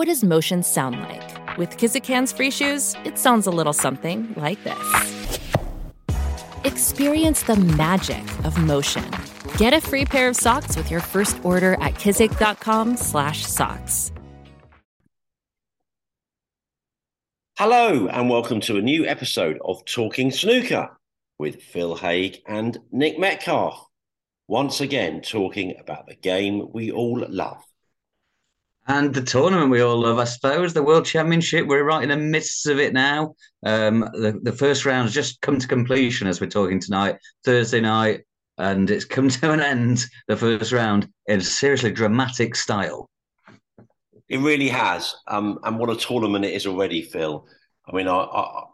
What does motion sound like? With Kizik hands free shoes, it sounds a little something like this. Experience the magic of motion. Get a free pair of socks with your first order at kizik.com/socks. Hello, and welcome to a new episode of Talking Snooker with Phil Haigh and Nick Metcalf. Once again, talking about the game we all love. And the tournament we all love, I suppose, the World Championship. We're right in the midst of it now. Um, the, the first round has just come to completion as we're talking tonight, Thursday night, and it's come to an end, the first round, in seriously dramatic style. It really has. Um, and what a tournament it is already, Phil. I mean, I,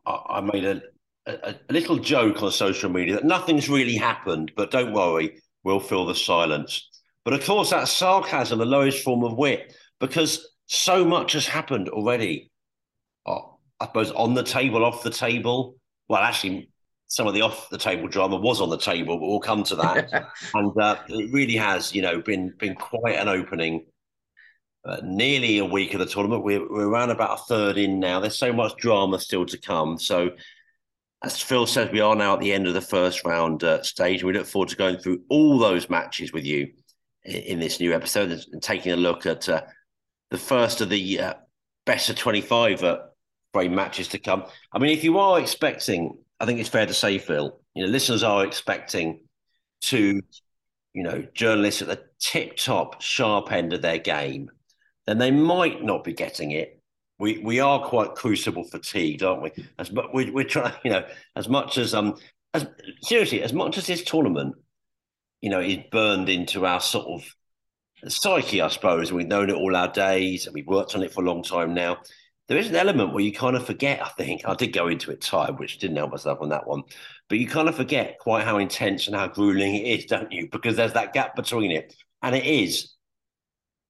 I, I made a, a, a little joke on social media that nothing's really happened, but don't worry, we'll fill the silence. But of course, that's sarcasm, the lowest form of wit, because so much has happened already. Oh, I suppose on the table, off the table. Well, actually, some of the off the table drama was on the table, but we'll come to that. and uh, it really has, you know, been been quite an opening. Uh, nearly a week of the tournament. We're, we're around about a third in now. There's so much drama still to come. So, as Phil says, we are now at the end of the first round uh, stage. We look forward to going through all those matches with you in, in this new episode and taking a look at uh, the first of the uh, best of 25 uh, frame matches to come. I mean, if you are expecting, I think it's fair to say, Phil, you know, listeners are expecting to, you know, journalists at the tip top sharp end of their game then they might not be getting it. We we are quite crucible fatigued, aren't we? As but we, we're trying, you know, as much as um, as seriously, as much as this tournament, you know, is burned into our sort of psyche, I suppose. We've known it all our days, and we've worked on it for a long time now. There is an element where you kind of forget. I think I did go into it tired, which didn't help myself on that one. But you kind of forget quite how intense and how grueling it is, don't you? Because there's that gap between it, and it is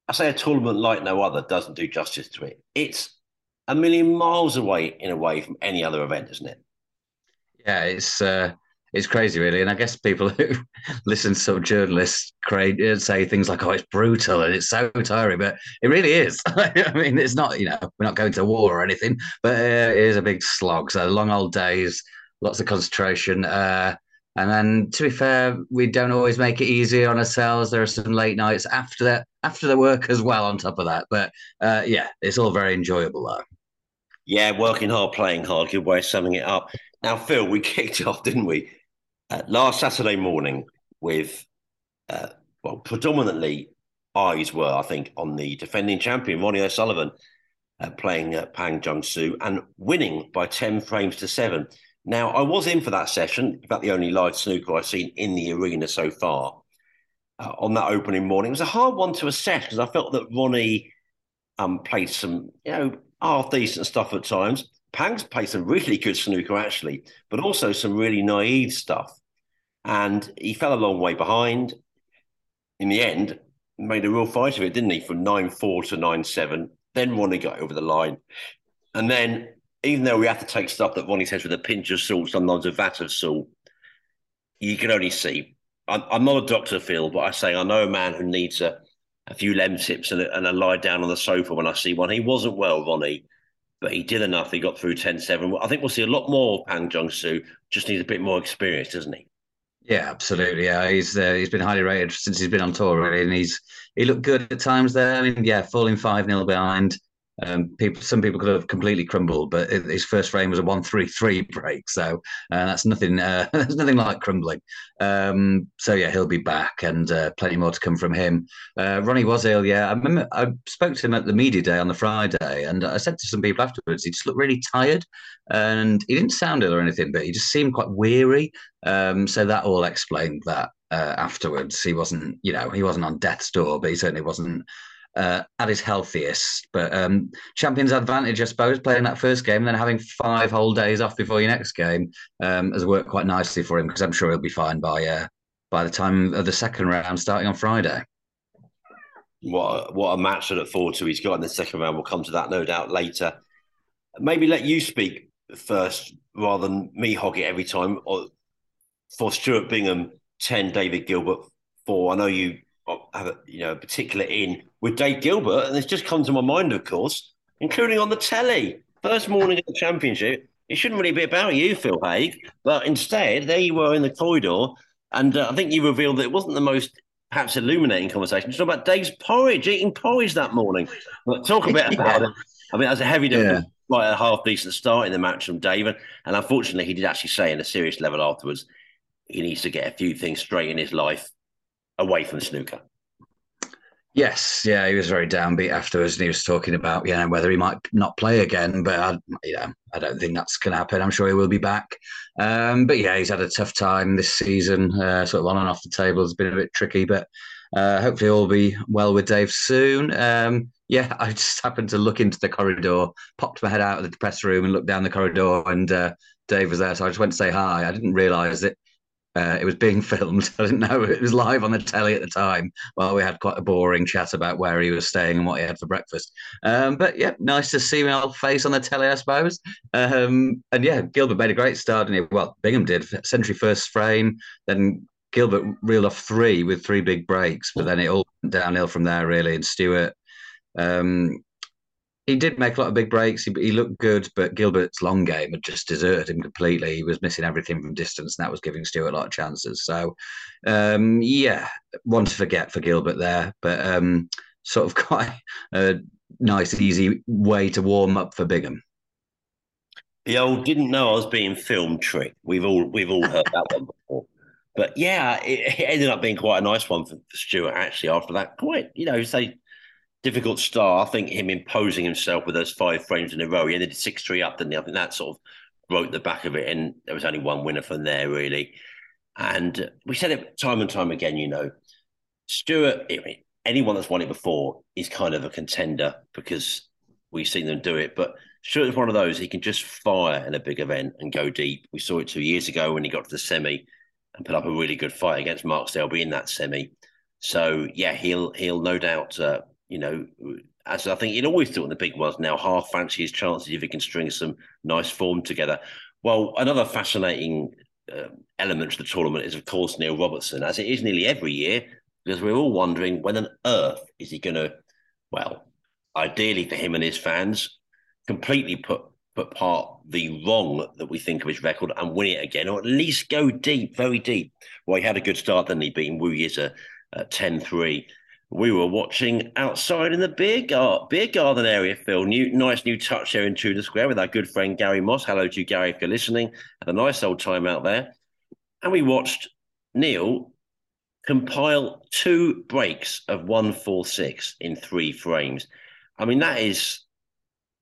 I say a tournament like no other doesn't do justice to it. It's a million miles away in a way from any other event, isn't it? Yeah, it's uh, it's crazy, really. And I guess people who listen to some journalists uh, say things like, "Oh, it's brutal and it's so tiring," but it really is. I mean, it's not. You know, we're not going to war or anything, but uh, it is a big slog. So long old days, lots of concentration. Uh, and then, to be fair, we don't always make it easy on ourselves. There are some late nights after that, after the work as well. On top of that, but uh, yeah, it's all very enjoyable though. Yeah, working hard, playing hard. Good way of summing it up. Now, Phil, we kicked off, didn't we, uh, last Saturday morning with, uh, well, predominantly eyes were, I think, on the defending champion Ronnie O'Sullivan uh, playing Pang Junxu and winning by ten frames to seven. Now, I was in for that session, about the only live snooker I've seen in the arena so far uh, on that opening morning. It was a hard one to assess because I felt that Ronnie um, played some, you know, half decent stuff at times. Pang's played some really good snooker, actually, but also some really naive stuff. And he fell a long way behind. In the end, made a real fight of it, didn't he? From 9 4 to 9 7. Then Ronnie got over the line. And then even though we have to take stuff that Ronnie says with a pinch of salt, sometimes a vat of salt, you can only see. I'm, I'm not a doctor, Phil, but I say I know a man who needs a, a few Lemsips and a, and a lie down on the sofa when I see one. He wasn't well, Ronnie, but he did enough. He got through 10 7. I think we'll see a lot more of Pang Junxu. Just needs a bit more experience, doesn't he? Yeah, absolutely. Yeah, he's uh, he's been highly rated since he's been on tour, really, and he's he looked good at times there. I mean, yeah, falling five 0 behind, um, people, some people could have completely crumbled, but his first frame was a one-three-three break, so uh, that's nothing. Uh, that's nothing like crumbling. Um, so yeah, he'll be back, and uh, plenty more to come from him. Uh, Ronnie was ill, yeah. I remember I spoke to him at the media day on the Friday, and I said to some people afterwards, he just looked really tired, and he didn't sound ill or anything, but he just seemed quite weary. Um, so that all explained that. Uh, afterwards, he wasn't, you know, he wasn't on death's door, but he certainly wasn't uh, at his healthiest. But um, champions advantage, I suppose, playing that first game and then having five whole days off before your next game um, has worked quite nicely for him because I'm sure he'll be fine by uh, by the time of the second round starting on Friday. What a, what a match to look forward to he's got in the second round. We'll come to that no doubt later. Maybe let you speak first rather than me hog it every time. Or for Stuart Bingham, ten, David Gilbert four. I know you have a you know a particular in with Dave Gilbert, and it's just come to my mind, of course, including on the telly. First morning of the championship, it shouldn't really be about you, Phil Haigh, but instead there you were in the corridor, and uh, I think you revealed that it wasn't the most perhaps illuminating conversation. It's about Dave's porridge, eating porridge that morning. But talk a bit about it. I mean, as a heavy yeah. quite a half decent start in the match from Dave, and unfortunately, he did actually say in a serious level afterwards he needs to get a few things straight in his life away from snooker. Yes, yeah, he was very downbeat afterwards, and he was talking about you know whether he might not play again. But I, you know, I don't think that's going to happen. I'm sure he will be back. Um, but yeah, he's had a tough time this season, uh, sort of on and off the table. It's been a bit tricky, but uh, hopefully all will be well with Dave soon. Um, yeah, I just happened to look into the corridor, popped my head out of the press room, and looked down the corridor, and uh, Dave was there. So I just went to say hi. I didn't realise it uh, it was being filmed. I didn't know it was live on the telly at the time. Well, we had quite a boring chat about where he was staying and what he had for breakfast. Um, but yeah, nice to see my old face on the telly, I suppose. Um, and yeah, Gilbert made a great start, and he, well, Bingham did century first frame. Then Gilbert reeled off three with three big breaks, but then it all went downhill from there, really. And Stuart um, he did make a lot of big breaks. He, he, looked good, but Gilbert's long game had just deserted him completely. He was missing everything from distance, and that was giving Stuart a lot of chances. So, um, yeah, one to forget for Gilbert there, but um, sort of quite a nice, easy way to warm up for Bingham. The old didn't know I was being filmed trick. We've all we've all heard that one before. But yeah, it, it, ended up being quite a nice one for, Stuart actually. After that, quite you know, say difficult start. I think him imposing himself with those five frames in a row. He ended six three up, didn't he? I think that sort of broke the back of it, and there was only one winner from there really. And we said it time and time again. You know, Stuart. Anyone that's won it before is kind of a contender because we've seen them do it. But Stuart's one of those. He can just fire in a big event and go deep. We saw it two years ago when he got to the semi and put up a really good fight against Mark Selby in that semi. So yeah, he'll he'll no doubt uh, you know, as I think he'd always do in the big ones now, half fancy his chances if he can string some nice form together. Well, another fascinating uh, element to the tournament is, of course, Neil Robertson, as it is nearly every year, because we're all wondering when on earth is he going to, well, ideally for him and his fans, completely put put part the wrong that we think of his record and win it again, or at least go deep, very deep. Well, he had a good start, then he beat Wu Yize at 10 3 we were watching outside in the beer, gar- beer garden area, Phil. New, nice new touch there in Tudor Square with our good friend Gary Moss. Hello to you, Gary, if you're listening. Had a nice old time out there. And we watched Neil compile two breaks of 146 in three frames. I mean, that is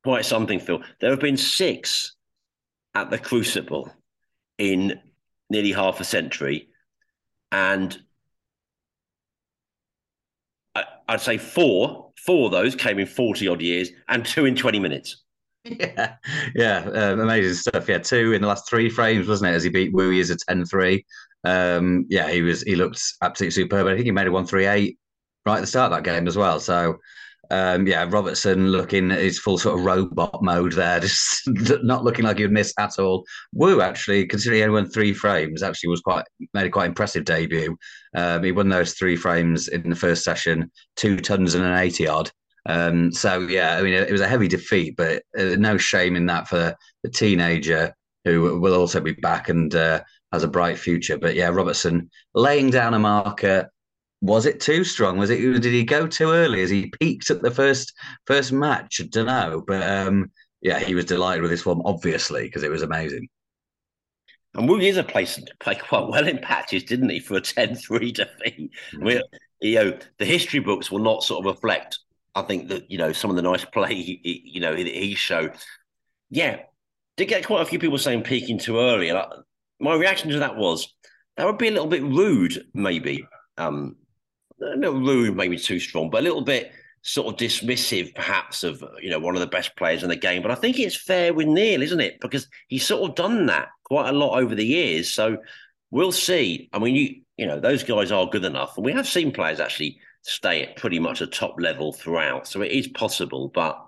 quite something, Phil. There have been six at the Crucible in nearly half a century. And I'd say four, four of those came in 40 odd years and two in 20 minutes. Yeah, yeah, um, amazing stuff. Yeah, two in the last three frames, wasn't it? As he beat Wu Yize a 10 3. Um, yeah, he was he looked absolutely superb. I think he made a 1 3 8 right at the start of that game as well. So um, yeah, Robertson looking his full sort of robot mode there, just not looking like he'd miss at all. Wu actually, considering he only won three frames, actually was quite made a quite impressive debut. Um, he won those three frames in the first session, two tons and an eighty odd. Um, so yeah, I mean, it was a heavy defeat, but uh, no shame in that for the teenager who will also be back and uh, has a bright future. But yeah, Robertson laying down a marker was it too strong? Was it? Did he go too early? As he peaked at the first first match? I don't know, but um, yeah, he was delighted with his form, obviously, because it was amazing. And Wu is a place to play quite well in patches, didn't he, for a 10-3 defeat? Mm-hmm. you know, the history books will not sort of reflect. I think that you know some of the nice play, he, you know, he, he showed. Yeah, did get quite a few people saying peaking too early. And I, my reaction to that was that would be a little bit rude, maybe. Um, Uh, no rude, maybe too strong, but a little bit sort of dismissive, perhaps, of you know one of the best players in the game. But I think it's fair with Neil, isn't it? Because he's sort of done that quite a lot over the years. So we'll see. I mean, you you know those guys are good enough, and we have seen players actually stay at pretty much a top level throughout. So it is possible, but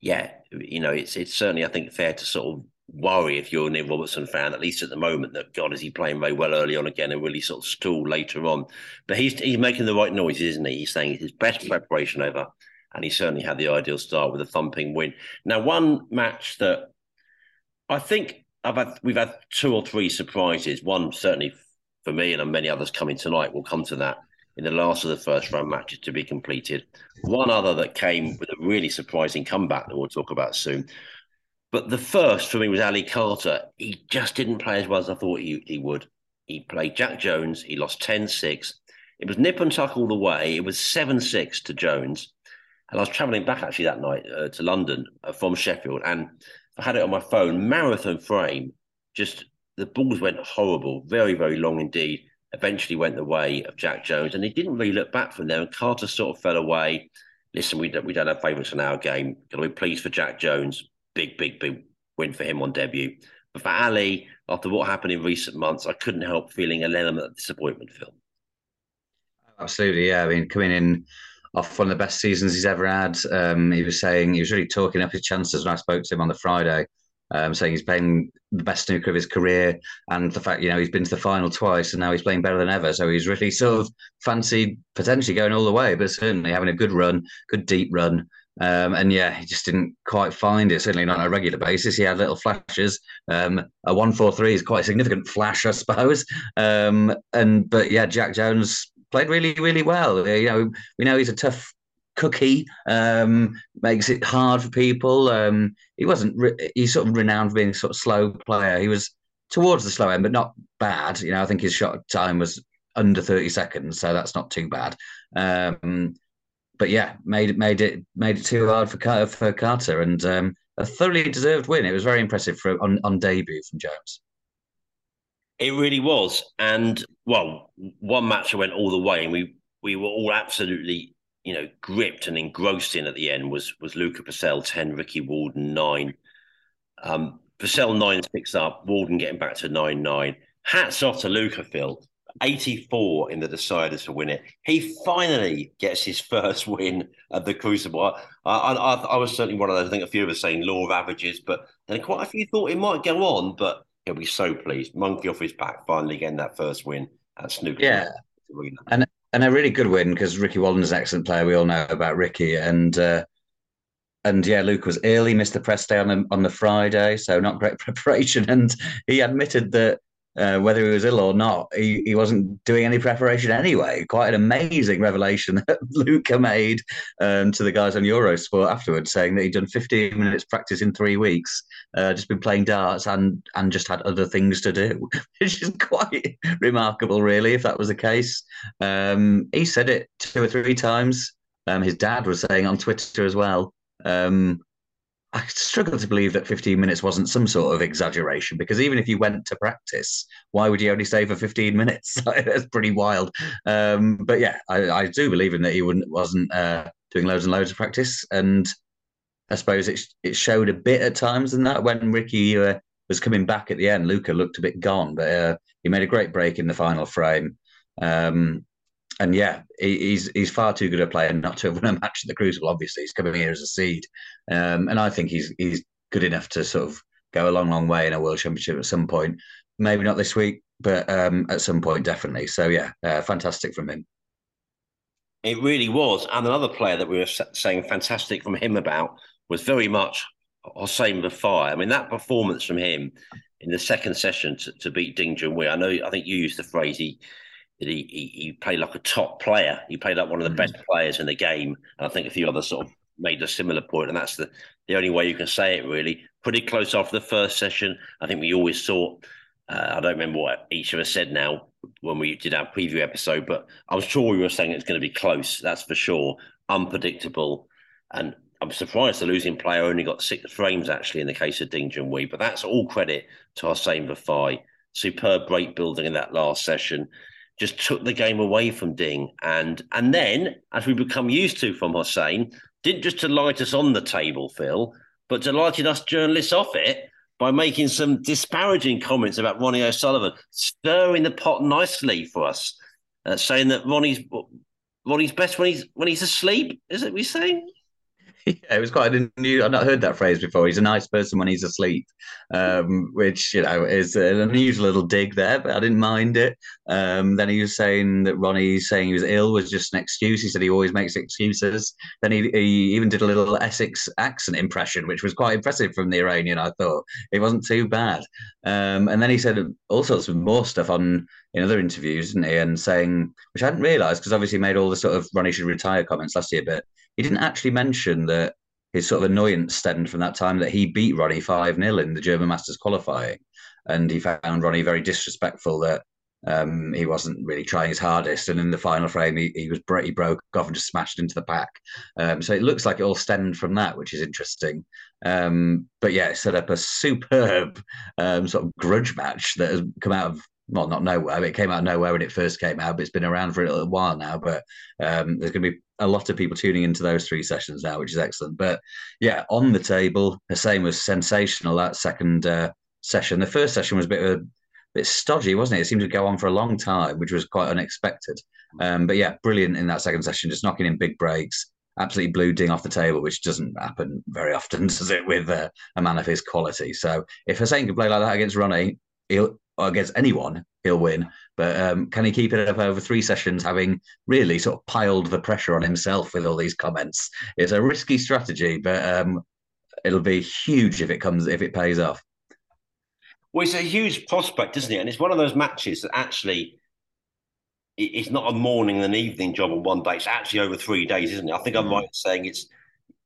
yeah, you know, it's it's certainly I think fair to sort of worry if you're a Neil Robertson fan, at least at the moment, that God is he playing very well early on again and really sort of stall later on. But he's he's making the right noises, isn't he? He's saying it's his best preparation ever, and he certainly had the ideal start with a thumping win. Now, one match that I think I've had, we've had two or three surprises. One certainly for me, and many others coming tonight. We'll come to that in the last of the first round matches to be completed. One other that came with a really surprising comeback that we'll talk about soon but the first for me was Ali Carter. He just didn't play as well as I thought he, he would. He played Jack Jones. He lost 10 6. It was nip and tuck all the way. It was 7 6 to Jones. And I was traveling back actually that night uh, to London uh, from Sheffield. And I had it on my phone, marathon frame. Just the balls went horrible, very, very long indeed. Eventually went the way of Jack Jones. And he didn't really look back from there. And Carter sort of fell away. Listen, we don't, we don't have favourites in our game. Got to be pleased for Jack Jones big, big, big win for him on debut. But for Ali, after what happened in recent months, I couldn't help feeling an element of disappointment, Phil. Absolutely, yeah. I mean, coming in off one of the best seasons he's ever had, um, he was saying he was really talking up his chances when I spoke to him on the Friday, um, saying he's playing the best snooker of his career, and the fact you know he's been to the final twice, and now he's playing better than ever. So he's really sort of fancied potentially going all the way, but certainly having a good run, good deep run. Um, and yeah, he just didn't quite find it. Certainly not on a regular basis. He had little flashes. Um, a one four three is quite a significant flash, I suppose. Um, and but yeah, Jack Jones played really really well. You know, we know he's a tough cookie. Um, makes it hard for people. Um, he wasn't. Re- he's sort of renowned for being sort of slow player. He was towards the slow end, but not bad. You know, I think his shot time was under 30 seconds, so that's not too bad. Um, but yeah, made it made it made it too hard for Carter, for Carter, and um, a thoroughly deserved win. It was very impressive for on, on debut from Jones. It really was, and well, one match that went all the way, and we we were all absolutely you know gripped and engrossed in at the end was was Luca Brecel ten, Ricky Walden nine. Um, Brecel nine six up, Walden getting back to nine nine. Hats off to Luca Phil 84 in the deciders to win it. He finally gets his first win at the Crucible. I, I, I, was certainly one of those. I think a few of us saying law of averages, but then quite a few thought it might go on. But he'll be so pleased. Monkey off his back, finally getting that first win at Snooker. Yeah, Arena. and and a really good win because Ricky Walden is an excellent player. We all know about Ricky, and uh, and yeah, Luke was early, missed the press day on the on the Friday, so not great preparation. And he admitted that uh, whether he was ill or not, he, he wasn't doing any preparation anyway. Quite an amazing revelation that Luca made um, to the guys on Eurosport afterwards, saying that he'd done 15 minutes practice in three weeks, uh, just been playing darts and and just had other things to do, which is quite remarkable, really, if that was the case. Um, he said it two or three times. Um, his dad was saying on Twitter as well. Um, I struggle to believe that 15 minutes wasn't some sort of exaggeration because even if you went to practice, why would you only stay for 15 minutes? That's pretty wild. Um, but yeah, I, I, do believe in that he wouldn't, wasn't uh, doing loads and loads of practice. And I suppose it, it showed a bit at times than that when Ricky uh, was coming back at the end. Luca looked a bit gone, but uh, he made a great break in the final frame. Um, and yeah, he's he's far too good a player not to have won a match at the Crucible. Obviously, he's coming here as a seed, um, and I think he's he's good enough to sort of go a long, long way in a World Championship at some point. Maybe not this week, but um, at some point, definitely. So yeah, uh, fantastic from him. It really was, and another player that we were saying fantastic from him about was very much Hossein Vafaei. I mean, that performance from him in the second session to, to beat Ding Junhui. I know, I think you used the phrase he he, he, he played like a top player. He played like one of the mm-hmm. best players in the game. And I think a few others sort of made a similar point, and that's the the only way you can say it. Really, pretty close after the first session. I think we always thought. Uh, I don't remember what each of us said now when we did our preview episode, but I'm sure we were saying it's going to be close. That's for sure. Unpredictable, and I'm surprised the losing player only got six frames actually in the case of Ding Junhui, but that's all credit to Hossein Vafaei. Superb break building in that last session just took the game away from Ding. And and then, as we become used to from Hossein, didn't just delight us on the table, Phil, but to delighted us journalists off it by making some disparaging comments about Ronnie O'Sullivan, stirring the pot nicely for us, uh, saying that Ronnie's Ronnie's best when he's when he's asleep. Is it we saying? Yeah, it was quite a new. I've not heard that phrase before. He's a nice person when he's asleep, um, which you know is an unusual little dig there, but I didn't mind it. Um, then he was saying that Ronnie saying he was ill was just an excuse. He said he always makes excuses. Then he, he even did a little Essex accent impression, which was quite impressive from the Iranian. I thought it wasn't too bad. Um, and then he said all sorts of more stuff on in other interviews, didn't he? And saying, which I hadn't realised because obviously he made all the sort of Ronnie should retire comments last year, but he didn't actually mention that his sort of annoyance stemmed from that time that he beat Ronnie 5 0 in the German Masters qualifying. And he found Ronnie very disrespectful that um, he wasn't really trying his hardest. And in the final frame, he, he was he broke off and just smashed into the pack. Um, so it looks like it all stemmed from that, which is interesting. Um, but yeah, it set up a superb um, sort of grudge match that has come out of well, not nowhere. It came out nowhere when it first came out, but it's been around for a little while now. But um, there's going to be a lot of people tuning into those three sessions now, which is excellent. But yeah, on the table, Hossein was sensational that second uh, session. The first session was a bit a bit stodgy, wasn't it? It seemed to go on for a long time, which was quite unexpected. Um, but yeah, brilliant in that second session, just knocking in big breaks. Absolutely blew Ding off the table, which doesn't happen very often, does it, with uh, a man of his quality? So if Hossein can play like that against Ronnie, he'll against anyone, he'll win. But um, can he keep it up over three sessions, having really sort of piled the pressure on himself with all these comments? It's a risky strategy, but um, it'll be huge if it comes if it pays off. Well, it's a huge prospect, isn't it? And it's one of those matches that actually it's not a morning and an evening job on one day. It's actually over three days, isn't it? I think I'm mm. right in saying it's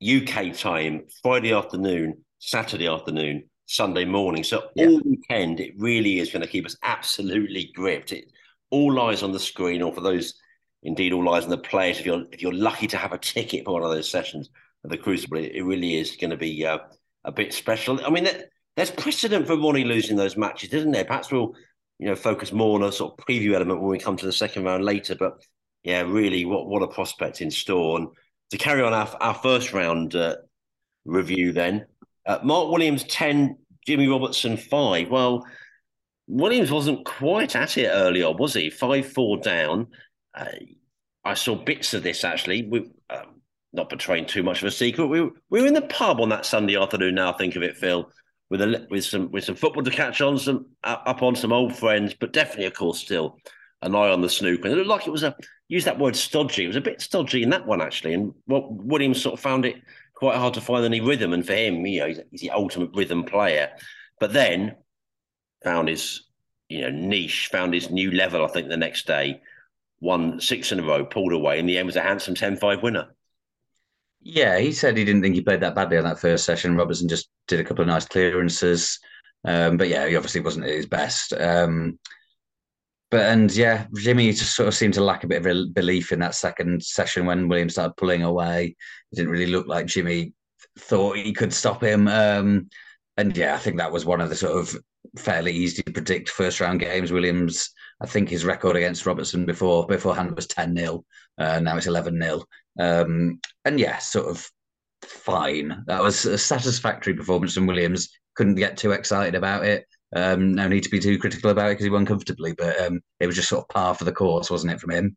UK time, Friday afternoon, Saturday afternoon, Sunday morning. So yeah. all weekend, it really is going to keep us absolutely gripped. It all lies on the screen, or for those, indeed, all lies on the players. If you're if you're lucky to have a ticket for one of those sessions of the Crucible, it, it really is going to be uh, a bit special. I mean, there's precedent for Ronnie losing those matches, isn't there? Perhaps we'll you know focus more on a sort of preview element when we come to the second round later. But yeah, really, what what a prospect in store. And to carry on our our first round uh, review, then uh, Mark Williams 10, Jimmy Robertson 5. Well, Williams wasn't quite at it early on, was he? 5 4 down. Uh, I saw bits of this actually. We, um, not betraying too much of a secret. We, we were in the pub on that Sunday afternoon. Now think of it, Phil, with a, with some with some football to catch on, some up on some old friends, but definitely, of course, still an eye on the snooker. And it looked like it was a use that word stodgy. It was a bit stodgy in that one actually. And what Williams sort of found it quite hard to find any rhythm. And for him, you know, he's, he's the ultimate rhythm player. But then found his, you know, niche, found his new level. I think the next day, won six in a row, pulled away. In the end, was a handsome 10-5 winner. Yeah, he said he didn't think he played that badly on that first session. Robertson just did a couple of nice clearances. Um, but yeah, he obviously wasn't at his best. Um, but and yeah, Jimmy just sort of seemed to lack a bit of belief in that second session when Williams started pulling away. It didn't really look like Jimmy thought he could stop him. Um, and yeah, I think that was one of the sort of fairly easy to predict first round games. Williams, I think his record against Robertson before beforehand was 10 0. Uh, now it's 11 0. Um, and yeah, sort of fine. That was a satisfactory performance from Williams. Couldn't get too excited about it. Um, no need to be too critical about it because he won comfortably, but um, it was just sort of par for the course, wasn't it, from him?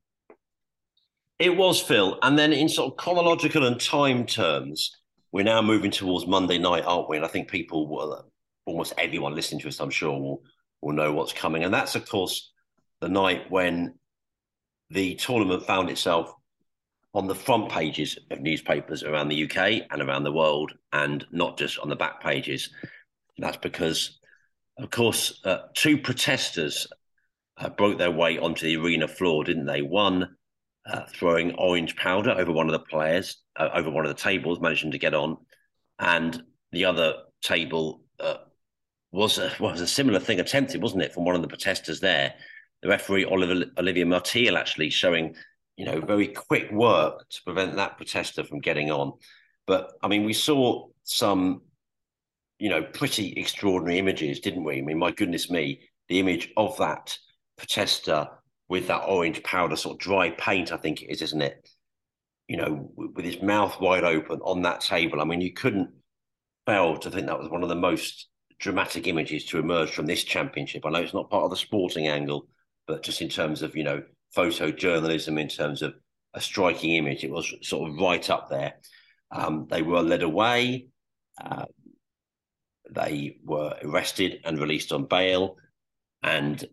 It was, Phil. And then in sort of chronological and time terms, we're now moving towards Monday night, aren't we? And I think people will, almost everyone listening to us, I'm sure, will, will know what's coming. And that's, of course, the night when the tournament found itself on the front pages of newspapers around the UK and around the world, and not just on the back pages. And that's because of course, uh, two protesters uh, broke their way onto the arena floor, didn't they? One uh, throwing orange powder over one of the players, uh, over one of the tables, managing to get on, and the other table uh, was a, was a similar thing attempted, wasn't it, from one of the protesters there? The referee Oliver, Olivier Marteel actually showing, you know, very quick work to prevent that protester from getting on. But I mean, we saw some you know, pretty extraordinary images, didn't we? I mean, my goodness me, the image of that protester with that orange powder, sort of dry paint, I think it is, isn't it? You know, with his mouth wide open on that table. I mean, you couldn't fail to think that was one of the most dramatic images to emerge from this championship. I know it's not part of the sporting angle, but just in terms of, you know, photojournalism, in terms of a striking image, it was sort of right up there. Um, they were led away. Uh, they were arrested and released on bail. And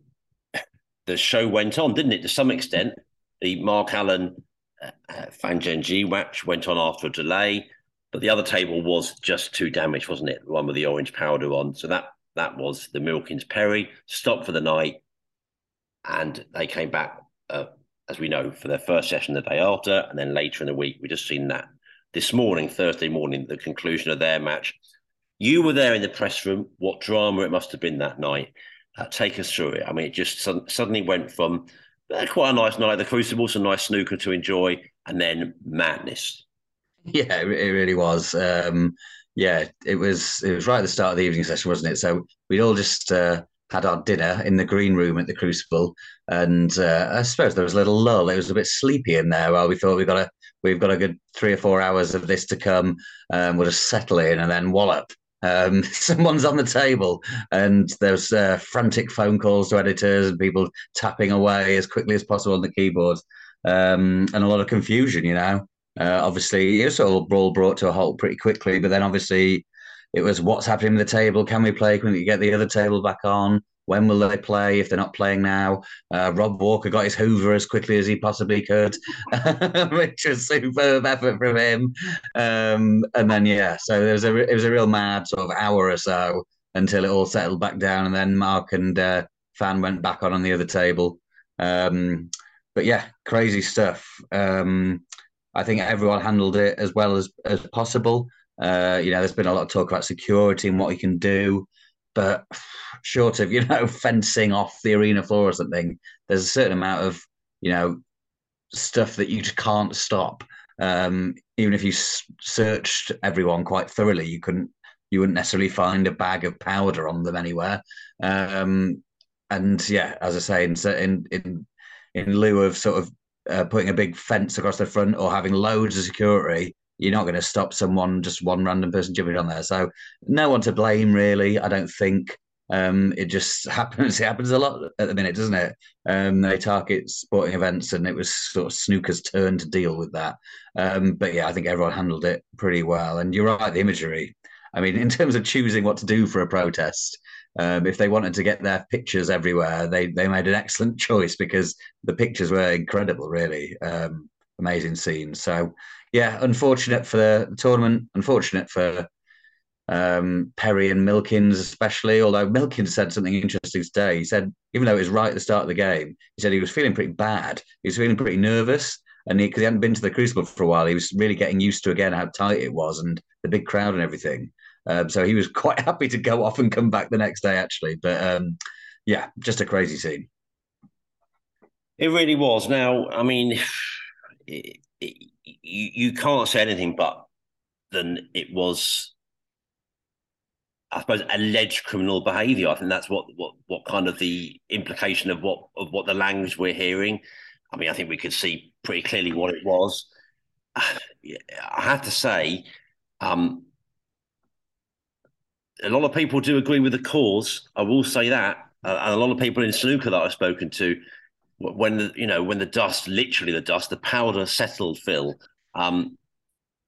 the show went on, didn't it? To some extent, the Mark Allen uh, uh Fan Zhengyi match went on after a delay, but the other table was just too damaged, wasn't it? The one with the orange powder on. So that that was the Milkins Perry stopped for the night, and they came back, uh, as we know, for their first session the day after, and then later in the week we just seen that this morning, Thursday morning, the conclusion of their match. You were there in the press room. What drama it must have been that night. Uh, take us through it. I mean, it just su- suddenly went from uh, quite a nice night, the Crucible, some nice snooker to enjoy, and then madness. Yeah, it really was. Um, yeah, it was. It was right at the start of the evening session, wasn't it? So we'd all just uh, had our dinner in the green room at the Crucible, and uh, I suppose there was a little lull. It was a bit sleepy in there while we thought we got a we've got a good three or four hours of this to come. Um, we'll just settle in and then wallop um, someone's on the table and there's uh, frantic phone calls to editors and people tapping away as quickly as possible on the keyboard. Um, and a lot of confusion you know? Uh, obviously it was all brought to a halt pretty quickly but then obviously it was what's happening with the table? Can we play? Can we get the other table back on when will they play if they're not playing now? Uh, Rob Walker got his Hoover as quickly as he possibly could, which was superb effort from him. Um, and then yeah, so there was a it was a real mad sort of hour or so until it all settled back down, and then Mark and uh, Fan went back on on the other table. Um, but yeah, crazy stuff. Um, I think everyone handled it as well as as possible. Uh, you know, there's been a lot of talk about security and what you can do. But short of, you know, fencing off the arena floor or something, there's a certain amount of, you know, stuff that you just can't stop. Um, even if you s- searched everyone quite thoroughly, you couldn't, you wouldn't necessarily find a bag of powder on them anywhere. Um, and yeah, as I say, in in in, in lieu of sort of uh, putting a big fence across the front or having loads of security, you're not going to stop someone, just one random person jumping on there. So no one to blame, really. I don't think. Um, it just happens. It happens a lot at the minute, doesn't it? Um, they target sporting events, and it was sort of snooker's turn to deal with that. Um, but yeah, I think everyone handled it pretty well. And you're right, the imagery. I mean, in terms of choosing what to do for a protest, um, if they wanted to get their pictures everywhere, they they made an excellent choice because the pictures were incredible, really um, amazing scenes. So yeah, unfortunate for the tournament. Unfortunate for um, Perry and Milkins, especially. Although Milkins said something interesting today. He said, even though it was right at the start of the game, he said he was feeling pretty bad. He was feeling pretty nervous. And because he, he, hadn't been to the Crucible for a while, he was really getting used to again how tight it was and the big crowd and everything. Um, so he was quite happy to go off and come back the next day, actually. But um, yeah, just a crazy scene. It really was. Now, I mean, it, it, you, you can't say anything but then it was I suppose alleged criminal behaviour. I think that's what what what kind of the implication of what of what the language we're hearing. I mean, I think we could see pretty clearly what it was. I have to say, um, a lot of people do agree with the cause. I will say that, uh, and a lot of people in snooker that I've spoken to, when the you know when the dust, literally the dust, the powder settled, Phil. Um,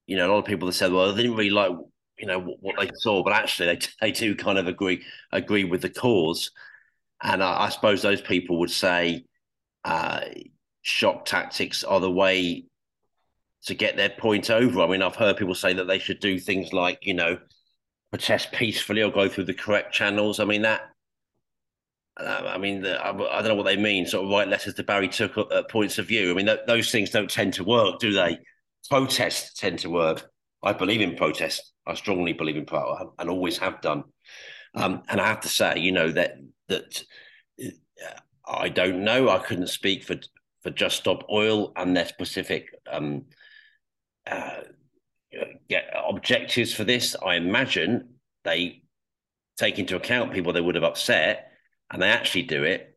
you know, a lot of people that said, well, they didn't really like you know what, what they saw, but actually they they do kind of agree agree with the cause, and I, I suppose those people would say uh, shock tactics are the way to get their point over. I mean, I've heard people say that they should do things like you know protest peacefully or go through the correct channels. I mean that. Uh, I mean, the, I, don't know what they mean. Sort of write letters to Barry Took uh, points of view. I mean, th- those things don't tend to work, do they? Protests tend to work. I believe in protest. I strongly believe in power and always have done. Um, and I have to say, you know, that that uh, I don't know. I couldn't speak for for Just Stop Oil and their specific um, uh, objectives for this. I imagine they take into account people they would have upset, and they actually do it.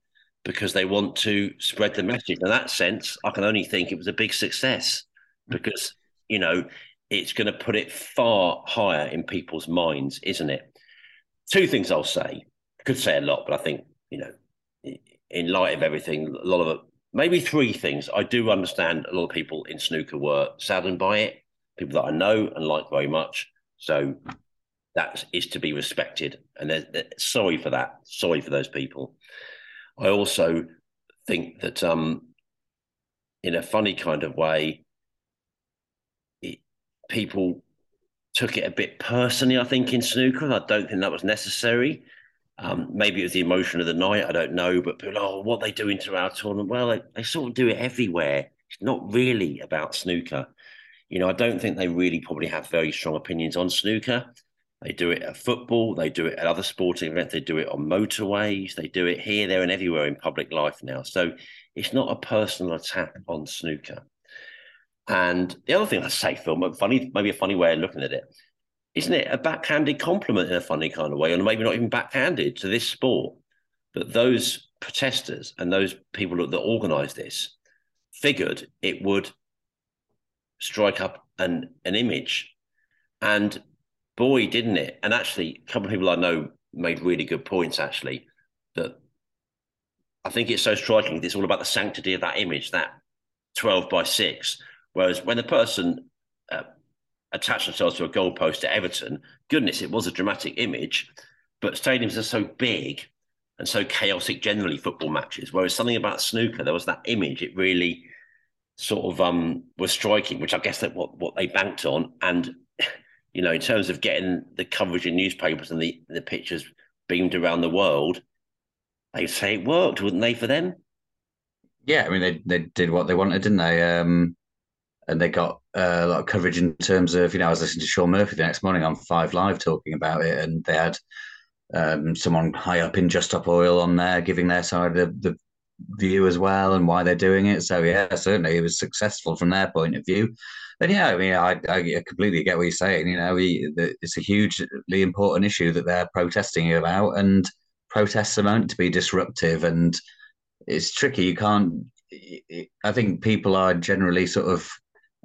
because they want to spread the message. In that sense, I can only think it was a big success because, you know, it's going to put it far higher in people's minds, isn't it? Two things I'll say. I could say a lot, but I think, you know, in light of everything, a lot of it, maybe three things. I do understand a lot of people in snooker were saddened by it, people that I know and like very much. So that is to be respected. And they're, they're, sorry for that. Sorry for those people. I also think that, um, in a funny kind of way, people took it a bit personally. I think in snooker, I don't think that was necessary. Um, maybe it was the emotion of the night. I don't know. But people, oh, what they do into our tournament? Well, they, they sort of do it everywhere. It's not really about snooker. You know, I don't think they really probably have very strong opinions on snooker. They do it at football. They do it at other sporting events. They do it on motorways. They do it here, there, and everywhere in public life now. So it's not a personal attack on snooker. And the other thing I say, Phil, funny, maybe a funny way of looking at it, isn't it a backhanded compliment in a funny kind of way, or maybe not even backhanded to this sport, that those protesters and those people that, that organised this figured it would strike up an an image, and boy, didn't it! And actually, a couple of people I know made really good points. Actually, that I think it's so striking. It's all about the sanctity of that image, that twelve by six. Whereas when the person uh, attached themselves to a goalpost at Everton, goodness, it was a dramatic image. But stadiums are so big and so chaotic generally football matches. Whereas something about snooker, there was that image. It really sort of um was striking, which I guess that what what they banked on. And you know, in terms of getting the coverage in newspapers and the the pictures beamed around the world, they'd say it worked, wouldn't they, for them? Yeah, I mean they they did what they wanted, didn't they? Um and they got uh, a lot of coverage in terms of, you know, I was listening to Shaun Murphy the next morning on Five Live talking about it, and they had um, someone high up in Just Stop Oil on there giving their side of the, the view as well and why they're doing it. So yeah, certainly it was successful from their point of view. And yeah, I mean, I, I completely get what you're saying. You know, we, it's a hugely important issue that they're protesting about, and protests are meant to be disruptive, and it's tricky. You can't. I think people are generally sort of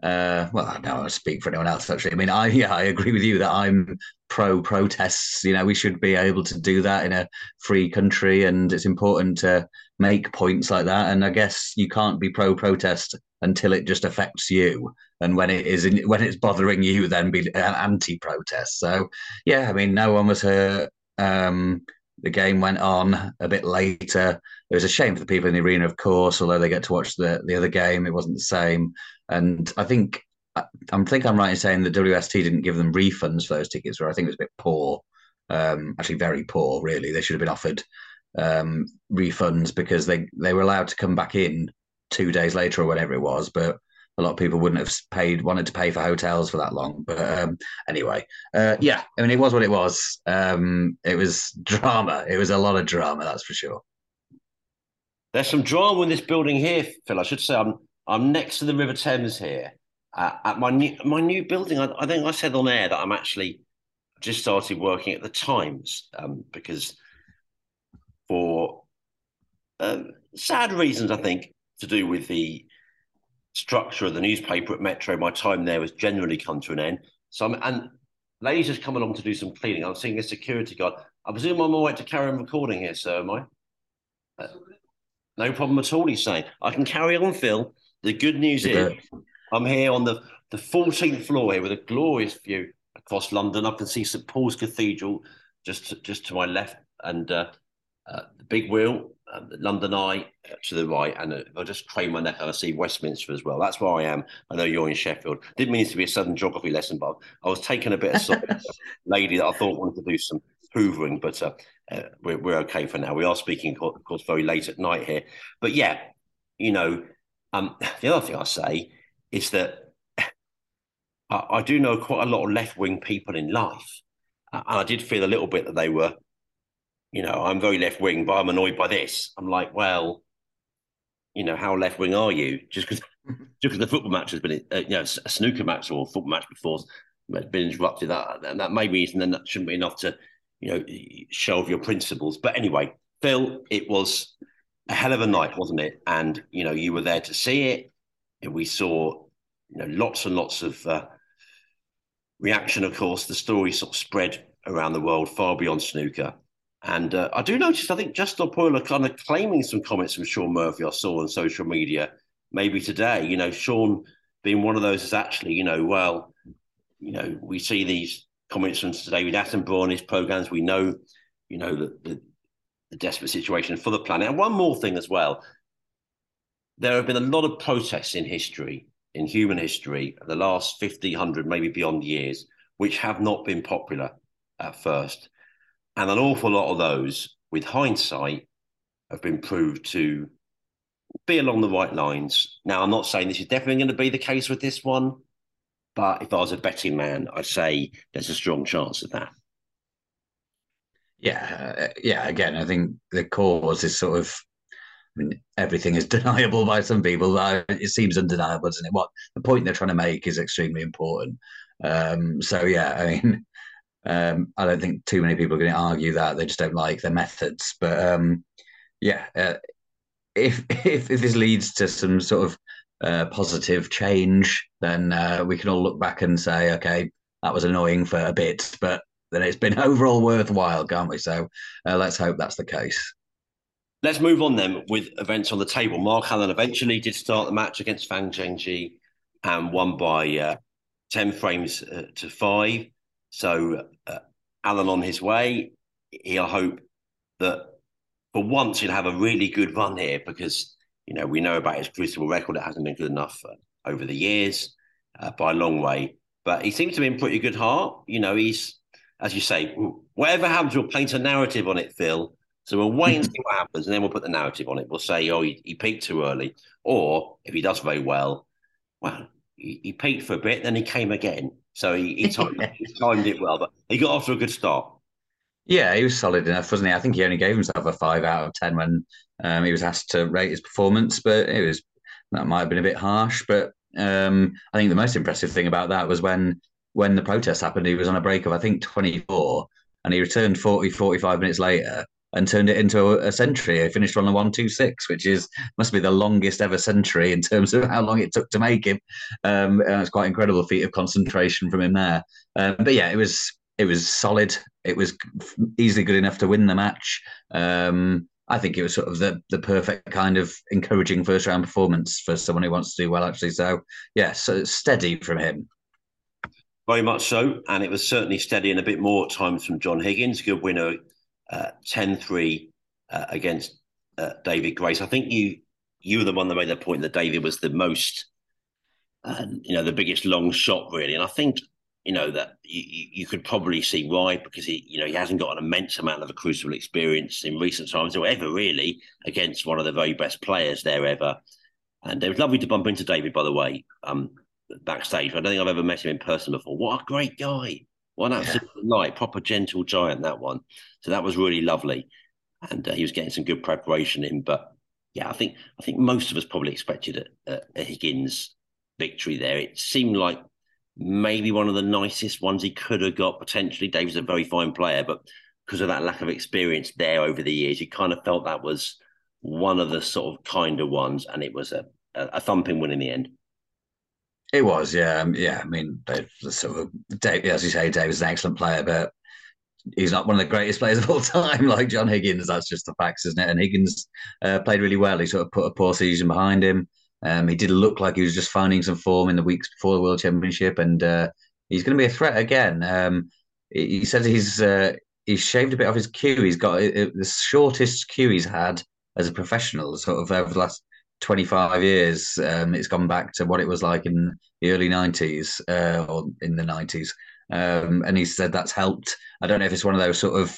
uh, well, I don't speak for anyone else. Actually, I mean, I yeah, I agree with you that I'm pro protests. You know, we should be able to do that in a free country, and it's important to make points like that. And I guess you can't be pro protest until it just affects you, and when it is in, when it's bothering you, then be anti protest. So yeah, I mean, no one was hurt. Um, the game went on a bit later. It was a shame for the people in the arena, of course, although they get to watch the the other game. It wasn't the same. And I think I think I'm right in saying the WST didn't give them refunds for those tickets, where I think it was a bit poor, um, actually very poor. Really, they should have been offered um, refunds because they they were allowed to come back in two days later or whatever it was, but a lot of people wouldn't have paid wanted to pay for hotels for that long. But um, anyway, uh, yeah, I mean it was what it was. Um, it was drama. It was a lot of drama, that's for sure. There's some drama in this building here, Phil. I should say I'm I'm next to the River Thames here uh, at my new my new building. I, I, think I said on air that I'm actually just started working at the Times um, because for um, sad reasons, I think, to do with the structure of the newspaper at Metro, my time there has generally come to an end. So I'm and ladies just come along to do some cleaning. I'm seeing a security guard. I presume I'm all right to carry on recording here, sir, am I? Uh, no problem at all, he's saying. I can carry on, Phil. The good news is I'm here on the, the 14th floor here with a glorious view across London. I can see St Paul's Cathedral just to, just to my left and uh, uh, the big wheel, uh, the London Eye uh, to the right. And if I just crane my neck, and I see Westminster as well. That's where I am. I know you're in Sheffield. Didn't mean it to be a sudden geography lesson, but I was taking a bit of science. lady that I thought wanted to do some hoovering, but uh, uh, we're, we're okay for now. We are speaking, of course, very late at night here. But yeah, you know, um, the other thing I say is that I, I do know quite a lot of left wing people in life. Uh, and I did feel a little bit that they were, you know, I'm very left wing, but I'm annoyed by this. I'm like, well, you know, how left wing are you? Just because just because the football match has been, uh, you know, a snooker match or a football match before has been interrupted, that and that may be, and then that shouldn't be enough to, you know, shelve your principles. But anyway, Phil, it was a hell of a night, wasn't it? And you know, you were there to see it, and we saw you know lots and lots of uh, reaction. Of course, the story sort of spread around the world far beyond snooker. And uh, I do notice, I think Justin Poyle kind of claiming some comments from Shaun Murphy I saw on social media, maybe today. You know, Shaun being one of those is actually, you know, well, you know, we see these comments from David Attenborough on his programs. We know, you know, the, the, the desperate situation for the planet. And one more thing as well. There have been a lot of protests in history, in human history, the last 50, 100, maybe beyond years, which have not been popular at first. And an awful lot of those, with hindsight, have been proved to be along the right lines. Now, I'm not saying this is definitely going to be the case with this one, but if I was a betting man, I'd say there's a strong chance of that. Yeah, uh, yeah. Again, I think the cause is sort of. I mean, everything is deniable by some people. It seems undeniable, doesn't it? What the point they're trying to make is extremely important. Um, so yeah, I mean, um, I don't think too many people are going to argue that they just don't like their methods. But um, yeah, uh, if, if, if this leads to some sort of uh, positive change, then uh, we can all look back and say, okay, that was annoying for a bit, but then it's been overall worthwhile, can't we? So uh, let's hope that's the case. Let's move on then with events on the table. Mark Allen eventually did start the match against Fan Zhengyi and won by uh, 10 frames uh, to five. So uh, Allen on his way. He'll hope that for once he'll have a really good run here because you know we know about his crucible record. It hasn't been good enough uh, over the years uh, by a long way. But he seems to be in pretty good heart. You know, he's as you say, whatever happens, we'll paint a narrative on it, Phil. So we'll wait and see what happens, and then we'll put the narrative on it. We'll say, oh, he, he peaked too early, or if he does very well, well, he, he peaked for a bit, then he came again. So he, he, timed, he timed it well, but he got off to a good start. Yeah, he was solid enough, wasn't he? I think he only gave himself a five out of ten when um, he was asked to rate his performance, but it was that might have been a bit harsh. But um, I think the most impressive thing about that was when when the protest happened, he was on a break of I think 24, and he returned 40, 45 minutes later and turned it into a, a century. He finished on a one two six, which is must be the longest ever century in terms of how long it took to make him. Um, and it's quite incredible feat of concentration from him there. Um, but yeah, it was it was solid. It was easily good enough to win the match. Um, I think it was sort of the the perfect kind of encouraging first round performance for someone who wants to do well, actually. So yeah, so steady from him. Very much so, and it was certainly steady and a bit more at times from John Higgins, good winner uh, 10-3 uh, against uh, David Grace. I think you you were the one that made the point that David was the most, uh, you know, the biggest long shot really, and I think you know that you, you could probably see why because he you know he hasn't got an immense amount of a crucible experience in recent times or ever really against one of the very best players there ever. And it was lovely to bump into David, by the way, um, backstage. I don't think I've ever met him in person before. What a great guy! What an absolute night, proper gentle giant that one. So that was really lovely, and uh, he was getting some good preparation in. But yeah, I think I think most of us probably expected a, a Higgins victory there. It seemed like maybe one of the nicest ones he could have got potentially. Dave's a very fine player, but because of that lack of experience there over the years, you kind of felt that was one of the sort of kinder ones, and it was a, a thumping win in the end. It was, yeah, um, yeah. I mean, sort of, Dave, as you say, Dave is an excellent player, but he's not one of the greatest players of all time, like John Higgins. That's just the facts, isn't it? And Higgins uh, played really well. He sort of put a poor season behind him. Um, he did look like he was just finding some form in the weeks before the World Championship, and uh, he's going to be a threat again. Um, he said he's uh, he's shaved a bit off his cue. He's got uh, the shortest cue he's had as a professional, sort of over the last 25 years, um, it's gone back to what it was like in the early 90s uh, or in the 90s. Um, and he said that's helped. I don't know if it's one of those sort of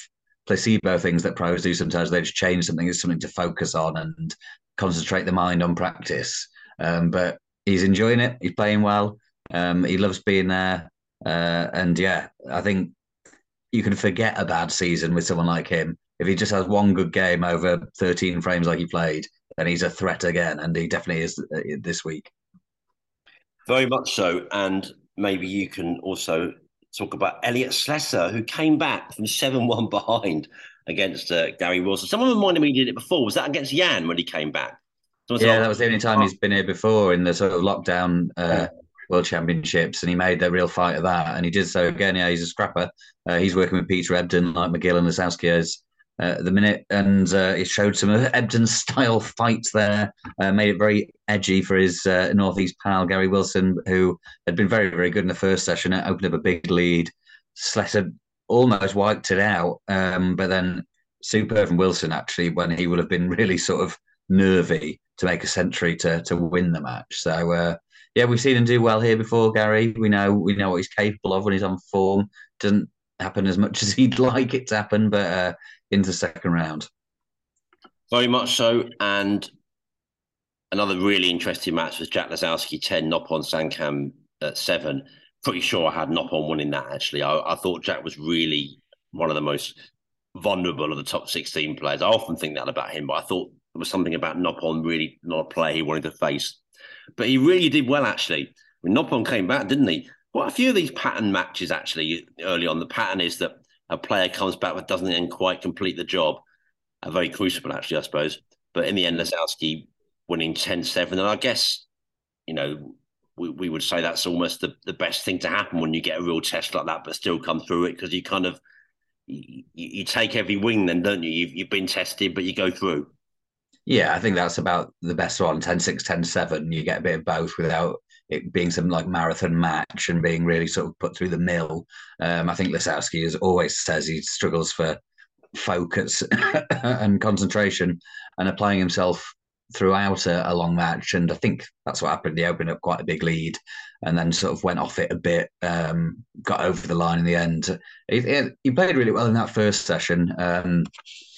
placebo things that pros do sometimes. They just change something, it's something to focus on and concentrate the mind on practice. Um, but he's enjoying it, he's playing well, um, he loves being there. Uh, and yeah, I think you can forget a bad season with someone like him. If he just has one good game over 13 frames like he played, and he's a threat again, and he definitely is uh, this week. Very much so, and maybe you can also talk about Elliot Slessor, who came back from seven-one behind against uh, Gary Wilson. Someone reminded me he did it before. Was that against Jan when he came back? So yeah, that was the only time he's been here before in the sort of lockdown uh, World Championships, and he made the real fight of that. And he did so again. Yeah, he's a scrapper. Uh, he's working with Peter Ebdon, like McGill and Lisowski is uh, the minute, and uh, he showed some of Ebdon style fights there. Uh, made it very edgy for his uh, northeast pal Gary Wilson, who had been very, very good in the first session. It opened up a big lead. Slessor almost wiped it out, um, but then superb from Wilson actually when he would have been really sort of nervy to make a century to to win the match. So uh, yeah, we've seen him do well here before, Gary. We know we know what he's capable of when he's on form. Doesn't happen as much as he'd like it to happen, but uh, into second round. Very much so. And another really interesting match was Jack Lisowski 10, Noppon Saengkham at 7. Pretty sure I had Noppon winning that, actually. I, I thought Jack was really one of the most vulnerable of the top 16 players. I often think that about him, but I thought there was something about Noppon really not a player he wanted to face. But he really did well, actually. When Noppon came back, didn't he? Well, a few of these pattern matches, actually, early on, the pattern is that a player comes back but doesn't then quite complete the job. A very crucible, actually, I suppose. But in the end, Lisowski winning 10 7. And I guess, you know, we, we would say that's almost the, the best thing to happen when you get a real test like that, but still come through it because you kind of you, you, take every wing, then, don't you? You've, you've been tested, but you go through. Yeah, I think that's about the best one 10 6, 10 7. You get a bit of both without it being some like marathon match and being really sort of put through the mill. Um, I think Lisowski has always says he struggles for focus and concentration and applying himself throughout a, a, long match. And I think that's what happened. He opened up quite a big lead and then sort of went off it a bit, um, got over the line in the end. He, he played really well in that first session. Um,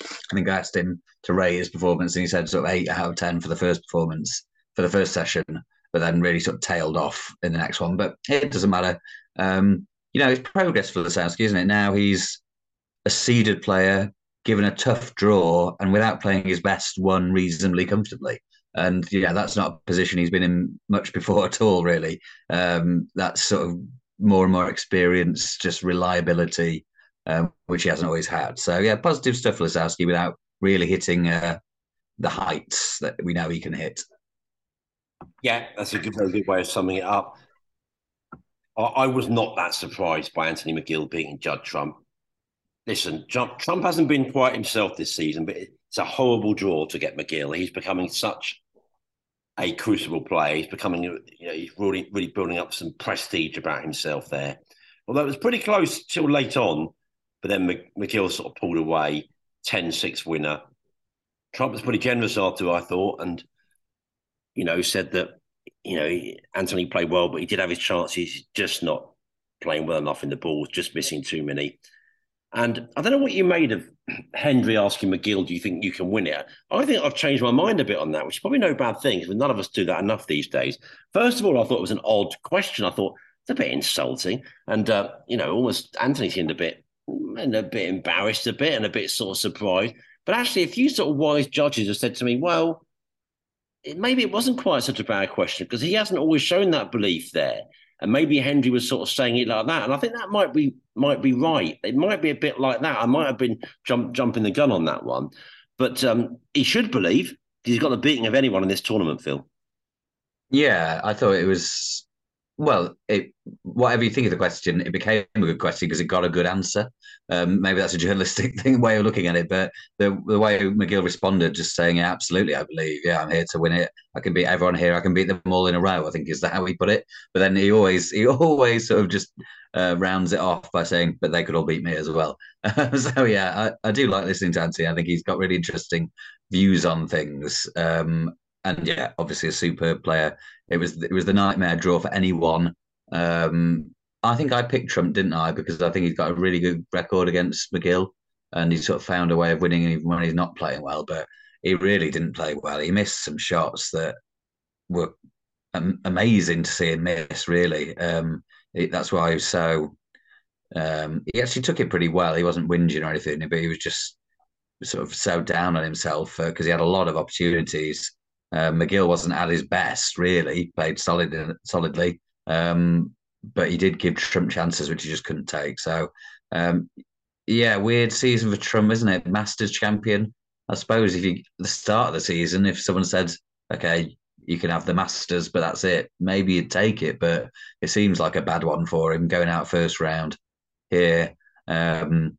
I think I asked him to rate his performance and he said sort of eight out of 10 for the first performance, for the first session but then really sort of tailed off in the next one. But it doesn't matter. Um, you know, it's progress for Lisowski, isn't it? Now he's a seeded player, given a tough draw, and without playing his best, won reasonably comfortably. And yeah, that's not a position he's been in much before at all, really. Um, that's sort of more and more experience, just reliability, um, which he hasn't always had. So yeah, positive stuff for Lisowski without really hitting uh, the heights that we know he can hit. Yeah, that's a good, very good way of summing it up. I, I was not that surprised by Anthony McGill beating Judd Trump. Listen, Trump, Trump hasn't been quite himself this season, but it's a horrible draw to get McGill. He's becoming such a crucible player. He's becoming, you know, he's really, really building up some prestige about himself there. Although it was pretty close till late on, but then McGill sort of pulled away, 10 6 winner. Trump was pretty generous after, I thought, and you know, said that, you know, Anthony played well, but he did have his chances. Just not playing well enough in the balls, just missing too many. And I don't know what you made of Hendry asking McGill, do you think you can win it? I think I've changed my mind a bit on that, which is probably no bad thing because none of us do that enough these days. First of all, I thought it was an odd question. I thought it's a bit insulting. And, uh, you know, almost Anthony seemed a bit, and a bit embarrassed a bit and a bit sort of surprised. But actually, a few sort of wise judges have said to me, well, it, maybe it wasn't quite such a bad question because he hasn't always shown that belief there. And maybe Hendry was sort of saying it like that. And I think that might be might be right. It might be a bit like that. I might have been jump, jumping the gun on that one. But um, he should believe he's got the beating of anyone in this tournament, Phil. Yeah, I thought it was well, it, whatever you think of the question, it became a good question because it got a good answer. Um, maybe that's a journalistic thing way of looking at it, but the the way McGill responded, just saying, "Yeah, absolutely, I believe. Yeah, I'm here to win it. I can beat everyone here. I can beat them all in a row." I think is that how he put it. But then he always he always sort of just uh, rounds it off by saying, "But they could all beat me as well." so yeah, I, I do like listening to Anthony. I think he's got really interesting views on things. Um, and yeah, obviously a superb player. It was it was the nightmare draw for anyone. Um, I think I picked Trump, didn't I? Because I think he's got a really good record against McGill, and he sort of found a way of winning even when he's not playing well. But he really didn't play well. He missed some shots that were amazing to see him miss. Really, um, it, that's why he was so. Um, he actually took it pretty well. He wasn't whinging or anything, but he was just sort of so down on himself because uh, he had a lot of opportunities uh, McGill wasn't at his best, really. Played solid, solidly, um, but he did give Trump chances which he just couldn't take. So, um, yeah, weird season for Trump, isn't it? Masters champion. I suppose if you the start of the season, if someone said, "Okay, you can have the Masters, but that's it," maybe you'd take it. But it seems like a bad one for him going out first round here. Um,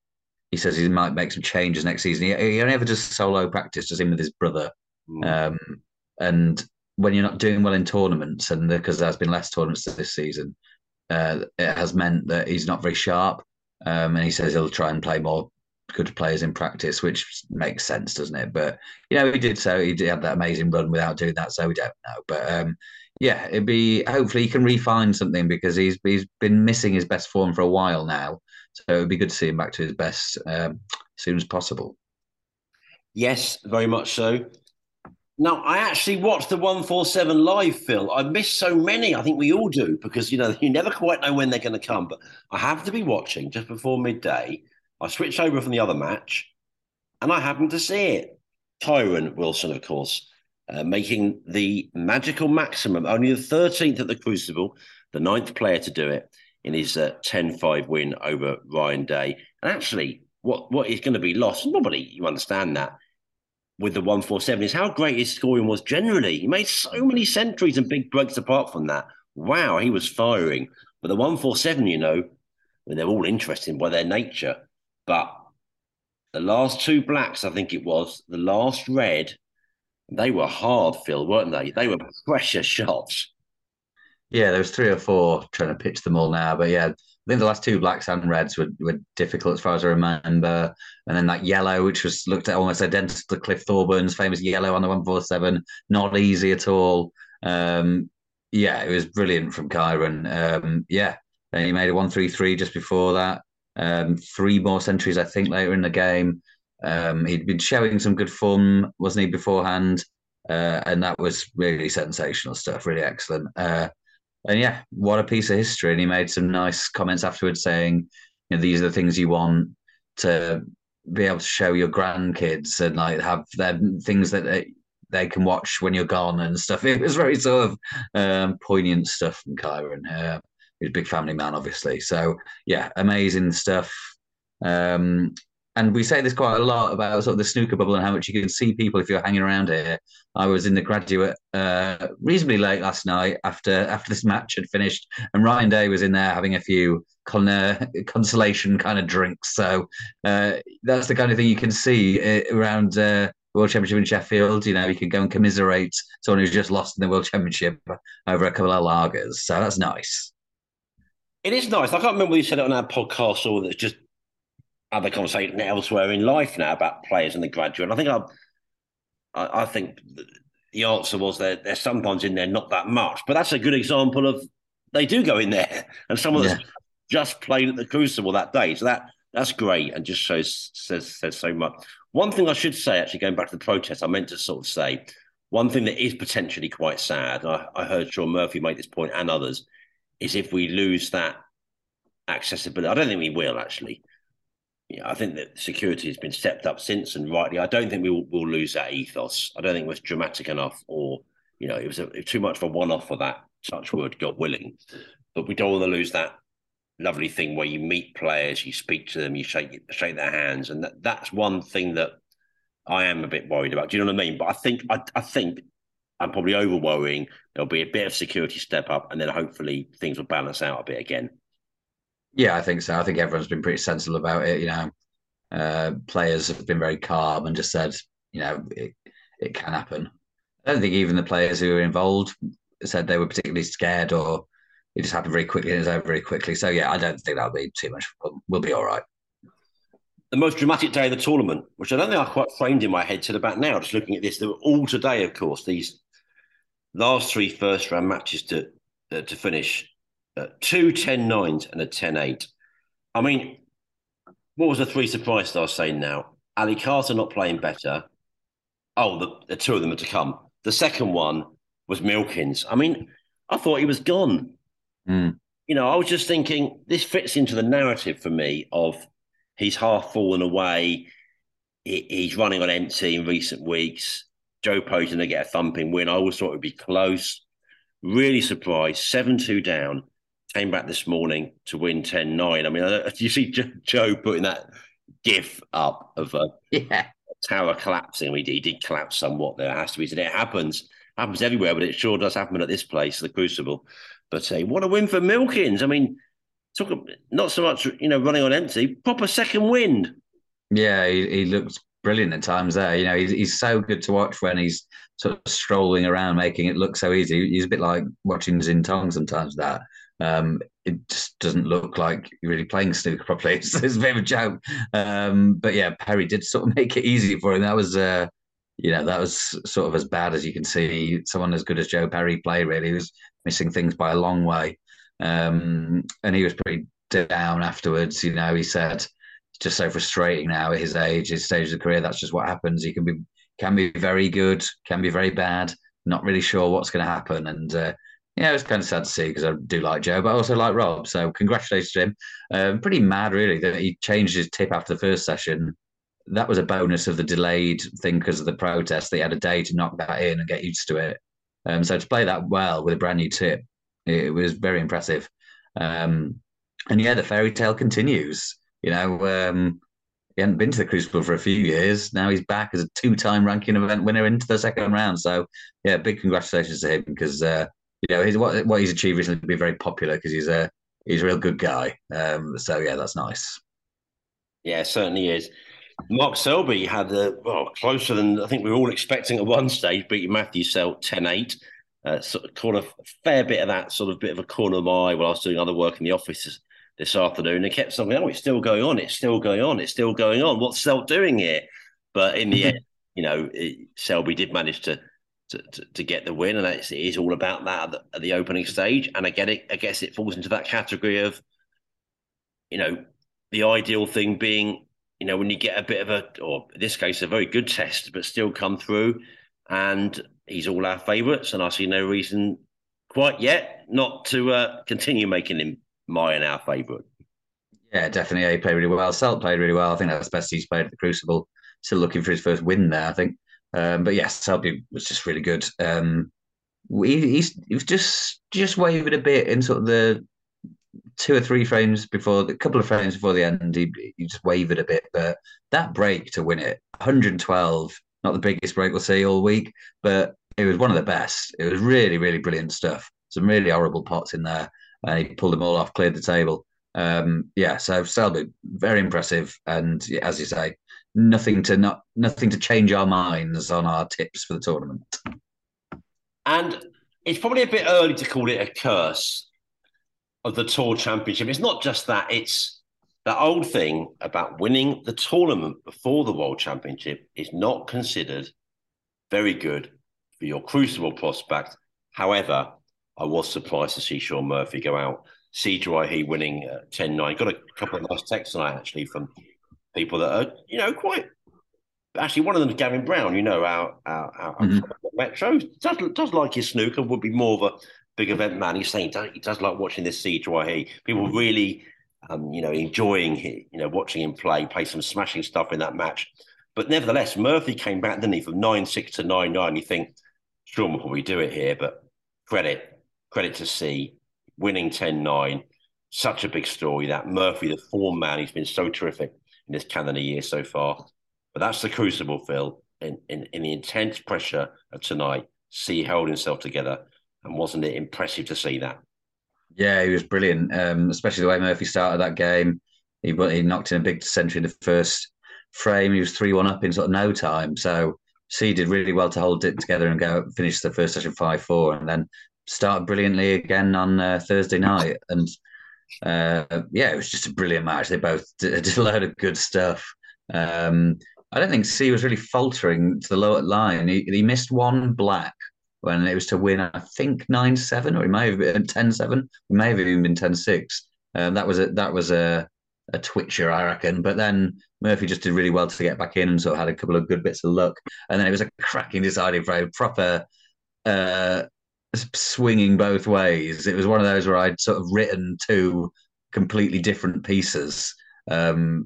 he says he might make some changes next season. He, he only ever does solo practice, just him with his brother. Mm. Um, and when you're not doing well in tournaments, and because there's been less tournaments this season, uh, it has meant that he's not very sharp. Um, and he says he'll try and play more good players in practice, which makes sense, doesn't it? But you know, he did so. He did have that amazing run without doing that, so we don't know. But um, yeah, it'd be hopefully he can refine something because he's he's been missing his best form for a while now. So it'd be good to see him back to his best um, as soon as possible. Yes, very much so. Now, I actually watched the 147 live, Phil. I missed so many. I think we all do because, you know, you never quite know when they're going to come. But I have to be watching just before midday. I switched over from the other match and I happened to see it. Kyren Wilson, of course, uh, making the magical maximum, only the 13th at the Crucible, the ninth player to do it in his 10 uh, 5 win over Ryan Day. And actually, what, what is going to be lost, probably you understand that, with the 147 is how great his scoring was generally. He made so many centuries and big breaks apart from that. Wow, he was firing. But the 147, you know, I mean, they're all interesting by their nature. But the last two blacks, I think it was, the last red, they were hard, Phil, weren't they? They were pressure shots. Yeah, there was three or four trying to pitch them all now. But yeah, think the last two blacks and reds were, were difficult as far as I remember. And then that yellow, which was looked at almost identical to Cliff Thorburn's famous yellow on the 147, not easy at all. Um, yeah, it was brilliant from Kyren. Um, yeah, and he made a 133 just before that. Um, three more centuries, I think, later in the game. Um, he'd been showing some good form, wasn't he, beforehand? Uh, and that was really sensational stuff, really excellent. Uh, and yeah, what a piece of history. And he made some nice comments afterwards saying, you know, these are the things you want to be able to show your grandkids and like have them things that they, they can watch when you're gone and stuff. It was very sort of um, poignant stuff from Kyren. Uh, he's a big family man, obviously. So yeah, amazing stuff. Um, and we say this quite a lot about sort of the snooker bubble and how much you can see people if you're hanging around here. I was in the graduate uh, reasonably late last night after after this match had finished, and Ryan Day was in there having a few con- uh, consolation kind of drinks. So uh, that's the kind of thing you can see uh, around uh, World Championship in Sheffield. You know, you can go and commiserate someone who's just lost in the World Championship over a couple of lagers. So that's nice. It is nice. I can't remember you said it on our podcast or that it's just other conversation elsewhere in life now about players and the graduate. I think I, I, I think the answer was that they're sometimes in there not that much, but that's a good example of they do go in there, and someone yeah. that's just played at the Crucible that day. So that that's great and just shows says says so much. One thing I should say, actually, going back to the protest, I meant to sort of say one thing that is potentially quite sad. I, I heard Shaun Murphy make this point and others is if we lose that accessibility. I don't think we will actually yeah, I think that security has been stepped up since, and rightly. I don't think we will we'll lose that ethos. I don't think it was dramatic enough, or you know, it was, a, it was too much of a one-off for that. Touch wood, God willing, but we don't want to lose that lovely thing where you meet players, you speak to them, you shake shake their hands, and that, that's one thing that I am a bit worried about. Do you know what I mean? But I think I, I think I'm probably over worrying. There'll be a bit of security step up, and then hopefully things will balance out a bit again. Yeah, I think so. I think everyone's been pretty sensible about it. You know, uh, players have been very calm and just said, you know, it, it can happen. I don't think even the players who were involved said they were particularly scared or it just happened very quickly and it was over very quickly. So yeah, I don't think that'll be too much. We'll be all right. The most dramatic day of the tournament, which I don't think I quite framed in my head till about now, just looking at this, they were all today, of course, these last three first round matches to uh, to finish uh, two 10 nines and a 10 8. I mean, what was the three surprise stars saying now? Ali Carter not playing better. Oh, the, the two of them are to come. The second one was Milkins. I mean, I thought he was gone. Mm. You know, I was just thinking this fits into the narrative for me of he's half fallen away. He, he's running on empty in recent weeks. Joe Poe's going to get a thumping win. I always thought it would be close. Really surprised. 7 2 down came back this morning to win 10 9. I mean, do you see Joe putting that gif up of a yeah. tower collapsing. He, he did collapse somewhat. There it has to be. It happens. Happens everywhere, but it sure does happen at this place, the Crucible. But uh, what a win for Milkins! I mean, took a, not so much you know running on empty, proper second wind. Yeah, he, he looks brilliant at times there. You know, he's, he's so good to watch when he's sort of strolling around, making it look so easy. He's a bit like watching Xintong sometimes. That um, it just doesn't look like you're really playing snooker properly. It's, it's a bit of a joke. Um, but yeah, Perry did sort of make it easy for him. That was, uh, you know, that was sort of as bad as you can see someone as good as Joe Perry play. Really, he was missing things by a long way, um, and he was pretty down afterwards. You know, he said it's just so frustrating now at his age, his stage of career. That's just what happens. He can be can be very good, can be very bad. Not really sure what's going to happen, and uh, yeah, it was kind of sad to see because I do like Joe, but I also like Rob. So congratulations to him. Um, pretty mad, really, that he changed his tip after the first session. That was a bonus of the delayed thing because of the protest. They had a day to knock that in and get used to it. Um, so to play that well with a brand new tip, it was very impressive. Um, and yeah, the fairy tale continues. You know, um, he hadn't been to the Crucible for a few years. Now he's back as a two-time ranking event winner into the second round. So yeah, big congratulations to him because uh, you know, his, what what he's achieved recently be very popular because he's a he's a real good guy. Um, so yeah, that's nice. Yeah, certainly is. Mark Selby had a well closer than I think we were all expecting at one stage, beating Matthew Selt 10-8. Uh, sort of caught a fair bit of that sort of bit of a corner of my eye while I was doing other work in the office this, this afternoon and kept saying, oh, it's still going on, it's still going on, it's still going on. What's Selt doing here? But in the end, you know, it, Selby did manage to to, to, to, get the win, and it's, it is all about that at the, at the, opening stage. And I get it. I guess it falls into that category of, you know, the ideal thing being, you know, when you get a bit of a, or in this case, a very good test, but still come through, and he's all our favourites, and I see no reason quite yet not to uh, continue making him my and our favourite. Yeah, definitely. He played really well. Selt played really well. I think that's the best he's played at the Crucible. Still looking for his first win there. I think. Um, but yes, Selby was just really good. Um, he, was just just wavered a bit in sort of the two or three frames before the couple of frames before the end. He, he just wavered a bit, but that break to win it, 112, not the biggest break we'll see all week, but it was one of the best. It was really, really brilliant stuff. Some really horrible pots in there. and he pulled them all off, cleared the table. Um, yeah, so Selby, very impressive. And as you say, nothing to not nothing to change our minds on our tips for the tournament. And it's probably a bit early to call it a curse of the tour championship. It's not just that; it's that old thing about winning the tournament before the world championship is not considered very good for your crucible prospect. However, I was surprised to see Shaun Murphy go out. Si Jiahui winning uh, 10 9. Got a couple of nice texts tonight actually from people that are, you know, quite. Actually, one of them is Gavin Brown. You know, our our, our mm-hmm. Metro does does like his snooker. Would be more of a big event man. He's saying he does like watching this CGYE. People really, um, you know, enjoying you know watching him play, play some smashing stuff in that match. But nevertheless, Murphy came back, didn't he, from nine six to nine nine. You think, sure, we'll probably do it here, but credit credit to Si, winning 10-9. Such a big story that Murphy, the form man, he's been so terrific in this calendar year so far. But that's the crucible, Phil, in, in, in the intense pressure of tonight. Si held himself together. And wasn't it impressive to see that? Yeah, he was brilliant, um, especially the way Murphy started that game. He, he knocked in a big century in the first frame. He was 3 1 up in sort of no time. So Si did really well to hold it together and go finish the first session 5 4 and then start brilliantly again on uh, Thursday night. And uh, yeah, it was just a brilliant match. They both did, a load of good stuff. Um, I don't think Si was really faltering to the lower line. He, he missed one black when it was to win, I think, 9 7, or he may have been 10 7. It may have even been 10 6. Um, that was a that was a, a twitcher, I reckon. But then Murphy just did really well to get back in and sort of had a couple of good bits of luck. And then it was a cracking deciding frame, proper uh, swinging both ways. It was one of those where I'd sort of written two completely different pieces um,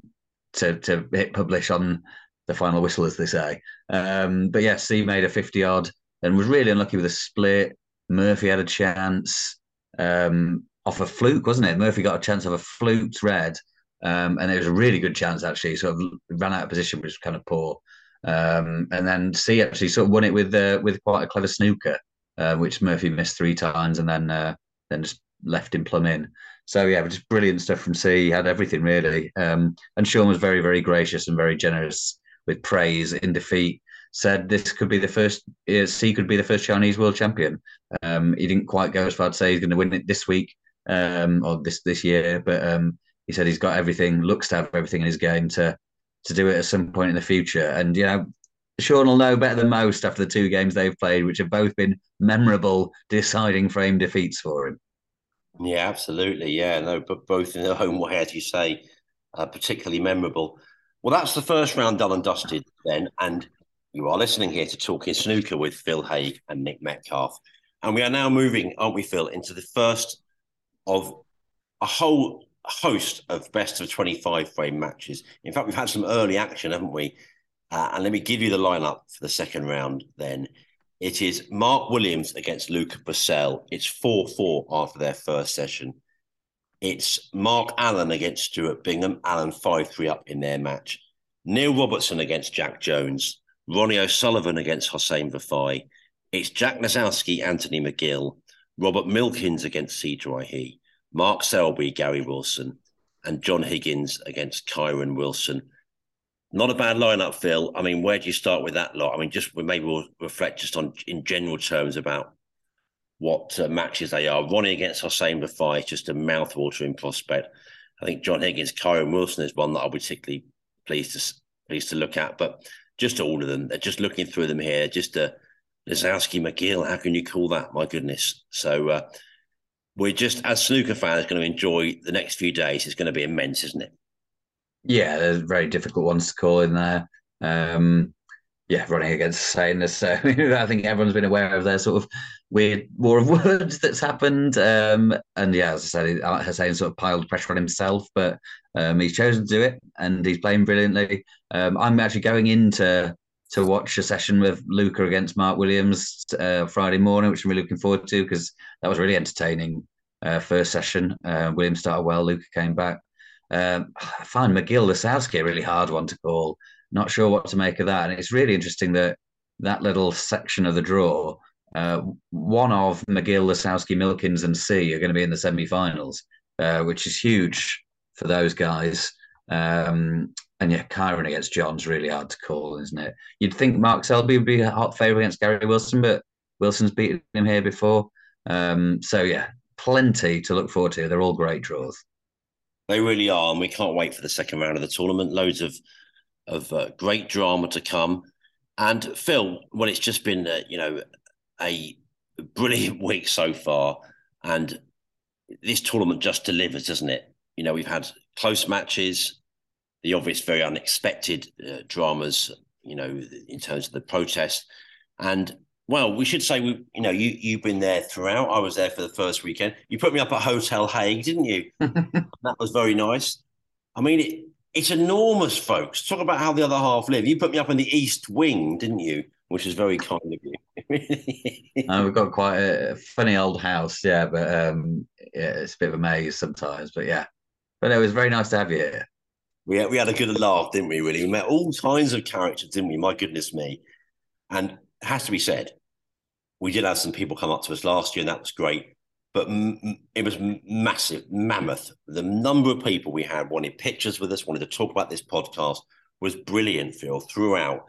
to to hit publish on the final whistle, as they say. Um, but yes, yeah, he made a fifty odd and was really unlucky with a split. Murphy had a chance um, off a fluke, wasn't it? Murphy got a chance of a fluked red. Um, and it was a really good chance actually. Sort of ran out of position, which was kind of poor. Um, and then Si actually sort of won it with uh, with quite a clever snooker, uh, which Murphy missed three times, and then uh, then just left him plumb in. So yeah, just brilliant stuff from Si. He had everything really, um, and Shaun was very very gracious and very generous with praise in defeat. Said this could be the first. Si could be the first Chinese world champion. Um, he didn't quite go as far to say he's going to win it this week um, or this this year, but um, he said he's got everything, looks to have everything in his game to to do it at some point in the future. And you know, Shaun will know better than most after the two games they've played, which have both been memorable, deciding frame defeats for him. Yeah, absolutely. Yeah, no, but both in their own way, as you say, uh, particularly memorable. Well, that's the first round done and dusted then. And you are listening here to Talking Snooker with Phil Haigh and Nick Metcalf. And we are now moving, aren't we, Phil, into the first of a whole host of best of 25 frame matches. In fact, we've had some early action, haven't we? Uh, and let me give you the lineup for the second round then. It is Mark Williams against Luca Brecel. It's 4 4 after their first session. It's Mark Allen against Stuart Bingham. Allen 5 3 up in their match. Neil Robertson against Jack Jones. Ronnie O'Sullivan against Hossein Vafaei. It's Jack Lisowski, Anthony McGill. Robert Milkins against C. He. Mark Selby, Gary Wilson. And John Higgins against Kyren Wilson not a bad lineup, Phil. I mean, where do you start with that lot? I mean, just maybe we'll reflect just on in general terms about what uh, matches they are. Ronnie against Hossein Vafaei, just a mouthwatering prospect. I think John Higgins, Kyren Wilson is one that I'll be particularly pleased to pleased to look at. But just all of them, just looking through them here, just a uh, McGill. How can you call that? My goodness. So uh, we're just as snooker fans going to enjoy the next few days. It's going to be immense, isn't it? Yeah, there's very difficult ones to call in there. Um, yeah, Ronnie against Hossein So I think everyone's been aware of their sort of weird war of words that's happened. Um, and yeah, as I said, Hossein sort of piled pressure on himself, but um, he's chosen to do it and he's playing brilliantly. Um, I'm actually going into to watch a session with Luca against Mark Williams uh, Friday morning, which I'm really looking forward to because that was really entertaining. Uh, first session, uh, Williams started well, Luca came back. Um, I find McGill Lisowski a really hard one to call. Not sure what to make of that. And it's really interesting that that little section of the draw, uh, one of McGill, Lisowski, Milkins, and Si are going to be in the semi-finals, uh, which is huge for those guys. Um, and yeah, Kyren against John's really hard to call, isn't it? You'd think Mark Selby would be a hot favourite against Gary Wilson, but Wilson's beaten him here before. Um, so yeah, plenty to look forward to. They're all great draws. They really are, and we can't wait for the second round of the tournament. Loads of of uh, great drama to come. And Phil, well, it's just been uh, you know a brilliant week so far, and this tournament just delivers, doesn't it? You know, we've had close matches, the obvious, very unexpected uh, dramas. You know, in terms of the protest, and well, we should say we, you know, you you've been there throughout. I was there for the first weekend. You put me up at Hotel Haigh, didn't you? that was very nice. I mean, it, it's enormous, folks. Talk about how the other half live. You put me up in the East Wing, didn't you? Which is very kind of you. uh, we've got quite a funny old house, yeah, but um, yeah, it's a bit of a maze sometimes. But yeah, but it was very nice to have you here. We had, we had a good laugh, didn't we? Really, we met all kinds of characters, didn't we? My goodness me! And has to be said, we did have some people come up to us last year, and that was great. But m- it was massive, mammoth. The number of people we had wanted pictures with us, wanted to talk about this podcast was brilliant. Phil throughout,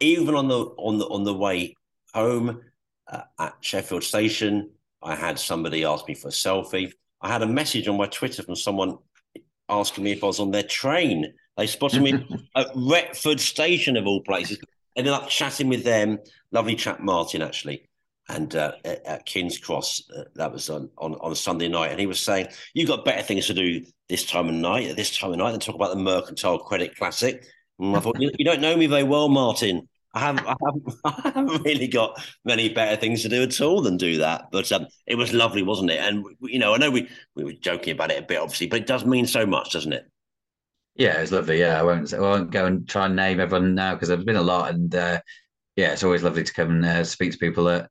even on the on the on the way home uh, at Sheffield Station, I had somebody ask me for a selfie. I had a message on my Twitter from someone asking me if I was on their train. They spotted me at Retford Station of all places ended up chatting with them. Lovely chap, Martin, actually. And uh, at King's Cross, uh, that was on, on, on a Sunday night. And he was saying, You've got better things to do this time of night, at this time of night, than talk about the Mercantile Credit Classic. And I thought, you, you don't know me very well, Martin. I haven't, I haven't, I haven't, really got many better things to do at all than do that. But um, it was lovely, wasn't it? And you know, I know we we were joking about it a bit, obviously, but it does mean so much, doesn't it? Yeah, it's lovely. Yeah, I won't I won't go and try and name everyone now because there's been a lot, and uh, yeah, it's always lovely to come and uh, speak to people that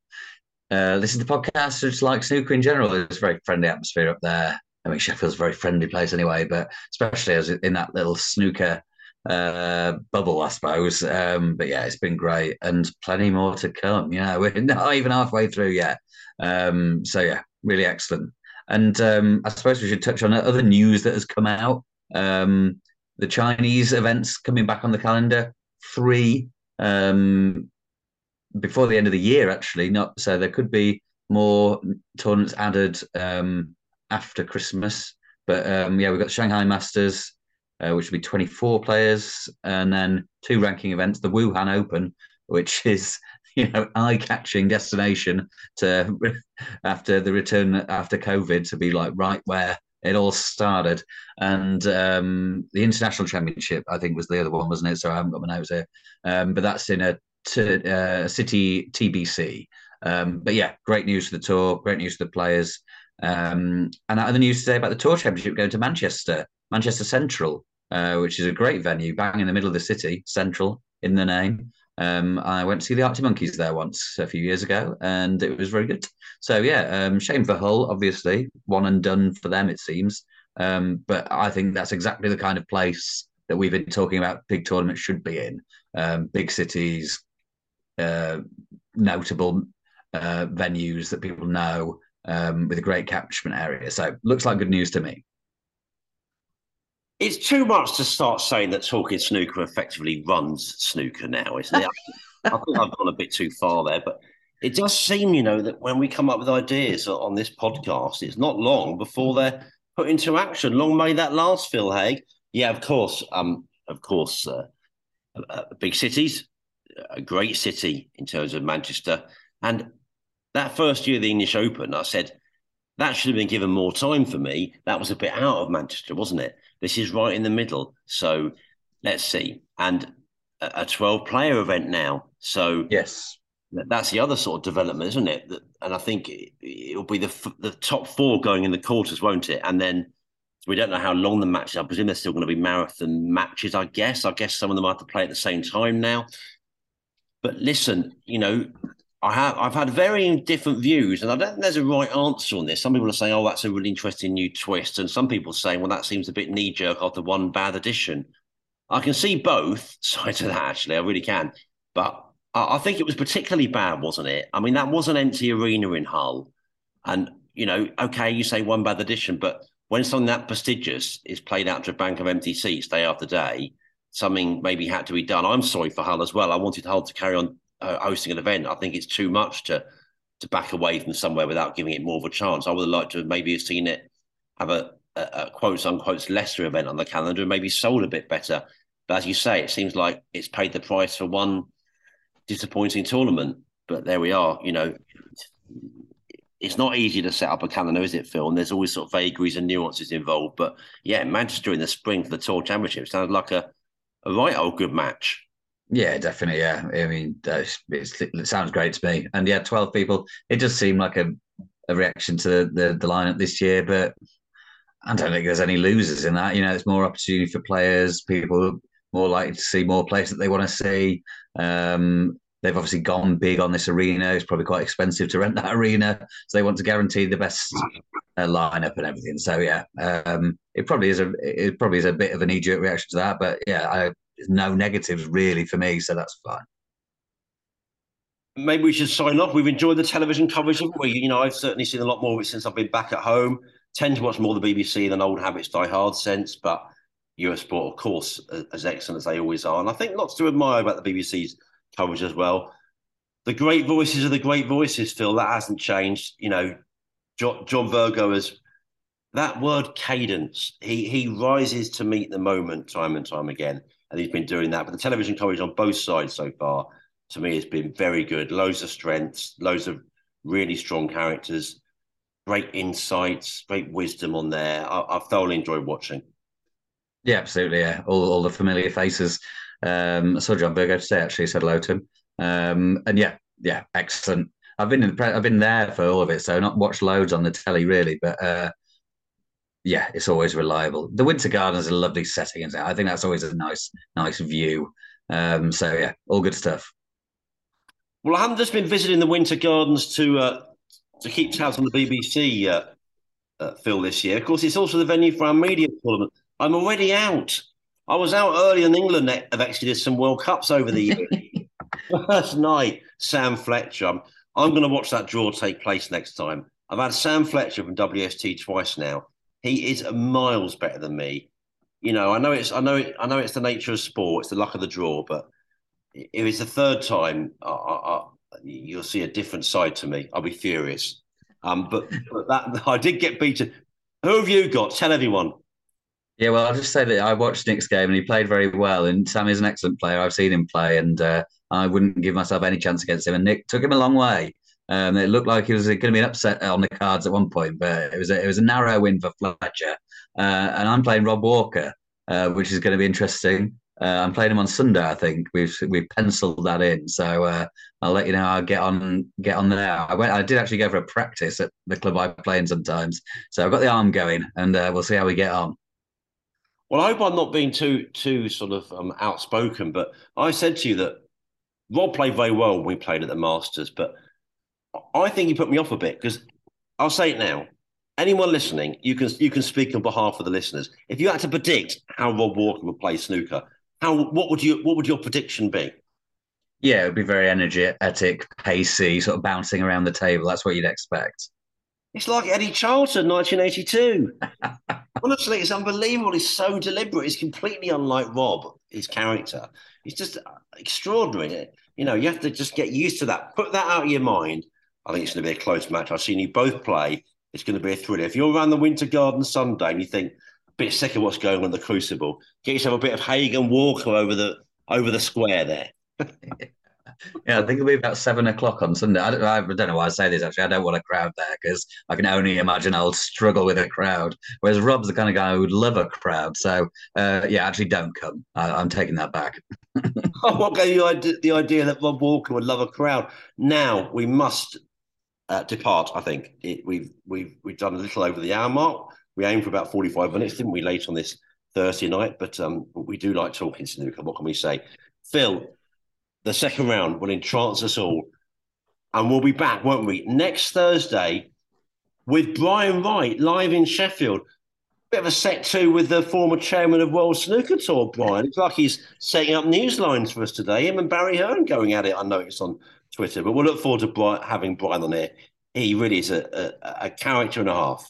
uh, listen to podcasts, just like snooker in general. There's a very friendly atmosphere up there. I mean, Sheffield's a very friendly place anyway, but especially as in that little snooker uh, bubble, I suppose. Um, but yeah, it's been great and plenty more to come. You know, we're not even halfway through yet. Um, so yeah, really excellent. And um, I suppose we should touch on other news that has come out. Um, the Chinese events coming back on the calendar, three um, before the end of the year, actually. Not so there could be more tournaments added um, after Christmas. But um, yeah, we've got Shanghai Masters, uh, which will be 24 players, and then two ranking events, the Wuhan Open, which is you know eye-catching destination to after the return after COVID to be like right where it all started, and um, the international championship I think was the other one, wasn't it? So I haven't got my notes here, um, but that's in a t- uh, city TBC. Um, but yeah, great news for the tour, great news for the players. Um, and other news today about the Tour Championship going to Manchester, Manchester Central, uh, which is a great venue, bang in the middle of the city, Central in the name. Um, I went to see the Arctic Monkeys there once a few years ago, and it was very good. So yeah, um, shame for Hull, obviously, one and done for them it seems. Um, but I think that's exactly the kind of place that we've been talking about. Big tournaments should be in um, big cities, uh, notable uh, venues that people know um, with a great catchment area. So looks like good news to me. It's too much to start saying that talking snooker effectively runs snooker now, isn't it? I think I've gone a bit too far there, but it does seem, you know, that when we come up with ideas on this podcast, it's not long before they're put into action. Long may that last, Phil Haigh. Yeah, of course. Um, of course, uh, uh, big cities, a great city in terms of Manchester, and that first year of the English Open, I said that should have been given more time for me. That was a bit out of Manchester, wasn't it? This is right in the middle. So let's see. And a 12 player event now. So yes, that's the other sort of development, isn't it? And I think it'll be the the top four going in the quarters, won't it? And then we don't know how long the matches. I presume they're still going to be marathon matches. I guess. I guess some of them have to play at the same time now. But listen, you know, I have I've had very different views, and I don't think there's a right answer on this. Some people are saying, "Oh, that's a really interesting new twist," and some people saying, "Well, that seems a bit knee jerk after one bad edition." I can see both sides of that. Actually, I really can. But I, I think it was particularly bad, wasn't it? I mean, that was an empty arena in Hull, and you know, okay, you say one bad edition, but when something that prestigious is played out to a bank of empty seats day after day, something maybe had to be done. I'm sorry for Hull as well. I wanted Hull to carry on uh, hosting an event. I think it's too much to to back away from somewhere without giving it more of a chance. I would have liked to have maybe seen it have a, a, a quotes unquote lesser event on the calendar and maybe sold a bit better. But as you say, it seems like it's paid the price for one disappointing tournament. But there we are. You know, it's not easy to set up a calendar, is it, Phil? And there's always sort of vagaries and nuances involved. But yeah, Manchester in the spring for the Tour Championship sounds like a, a right old good match. Yeah, definitely. Yeah, I mean, it sounds great to me. And yeah, twelve people. It does seem like a, a reaction to the, the, lineup this year, but I don't think there's any losers in that. You know, it's more opportunity for players. People more likely to see more players that they want to see. Um, they've obviously gone big on this arena. It's probably quite expensive to rent that arena, so they want to guarantee the best uh, lineup and everything. So yeah, um, it probably is a it probably is a bit of an knee jerk reaction to that. But yeah, I no negatives really for me, so that's fine. Maybe we should sign off. We've enjoyed the television coverage, haven't we? You know, I've certainly seen a lot more of it since I've been back at home. Tend to watch more the BBC than old habits die hard sense, but Eurosport, of course, as excellent as they always are. And I think lots to admire about the BBC's coverage as well. The great voices are the great voices, Phil. That hasn't changed. You know, John, Virgo has that word cadence. He he rises to meet the moment time and time again and he's been doing that. But the television coverage on both sides so far, to me, has been very good. Loads of strengths, loads of really strong characters, great insights, great wisdom on there. I, I thoroughly enjoyed watching. Yeah, absolutely. Yeah, all, all the familiar faces. Um, I saw John Virgo today. Actually, said hello to him. Um, and yeah, yeah, excellent. I've been in, I've been there for all of it, so not watched loads on the telly really, but uh, yeah, it's always reliable. The Winter Garden is a lovely setting, and I think that's always a nice, nice view. Um, so yeah, all good stuff. Well, I haven't just been visiting the Winter Gardens to uh, to keep tabs on the BBC uh, uh, Phil, this year. Of course, it's also the venue for our media tournament. I'm already out. I was out early in England. I've actually did some World Cups over the year. First night, Sam Fletcher. I'm, I'm going to watch that draw take place next time. I've had Sam Fletcher from WST twice now. He is miles better than me. You know, I know it's I know it, I know it's the nature of sport. It's the luck of the draw. But if it's the third time, I, I, you'll see a different side to me. I'll be furious. Um, but, but that I did get beaten. Who have you got? Tell everyone. Yeah, well, I'll just say that I watched Nick's game and he played very well. And Sam is an excellent player. I've seen him play, and uh, I wouldn't give myself any chance against him. And Nick took him a long way. Um, it looked like it was going to be an upset on the cards at one point, but it was a, it was a narrow win for Fletcher. Uh, and I'm playing Rob Walker, uh, which is going to be interesting. Uh, I'm playing him on Sunday. I think we've we've penciled that in. So uh, I'll let you know how I get on get on there. I went. I did actually go for a practice at the club I play in sometimes. So I've got the arm going, and uh, we'll see how we get on. Well, I hope I'm not being too too sort of um, outspoken, but I said to you that Rob played very well when we played at the Masters, but I think you put me off a bit because I'll say it now. Anyone listening, you can you can speak on behalf of the listeners. If you had to predict how Rob Walker would play snooker, how what would you what would your prediction be? Yeah, it would be very energetic, pacey, sort of bouncing around the table. That's what you'd expect. It's like Eddie Charlton, 1982. Honestly, it's unbelievable. It's so deliberate. It's completely unlike Rob, his character. It's just extraordinary. You know, you have to just get used to that. Put that out of your mind. I think it's going to be a close match. I've seen you both play. It's going to be a thriller. If you're around the Winter Garden Sunday and you think a bit sick of what's going on in the Crucible, get yourself a bit of Haigh and Walker over the over the square there. yeah, I think it'll be about seven o'clock on Sunday. I don't, I don't know why I say this actually. I don't want a crowd there because I can only imagine I'll struggle with a crowd. Whereas Rob's the kind of guy who would love a crowd. So uh, yeah, actually, don't come. I, am taking that back. oh, what gave you the idea that Rob Walker would love a crowd? Now we must uh, depart. I think it, we've we've we've done a little over the hour mark. We aimed for about forty five minutes, didn't we, late on this Thursday night? But um, we do like talking to snooker. What can we say, Phil? The second round will entrance us all, and we'll be back, won't we, next Thursday with Brian Wright live in Sheffield. Bit of a set two with the former chairman of World Snooker Tour, Brian. It's like he's setting up news lines for us today. Him and Barry Hearn going at it. I noticed on Twitter. But we'll look forward to Brian, having Brian on here. He really is a, a, a character and a half.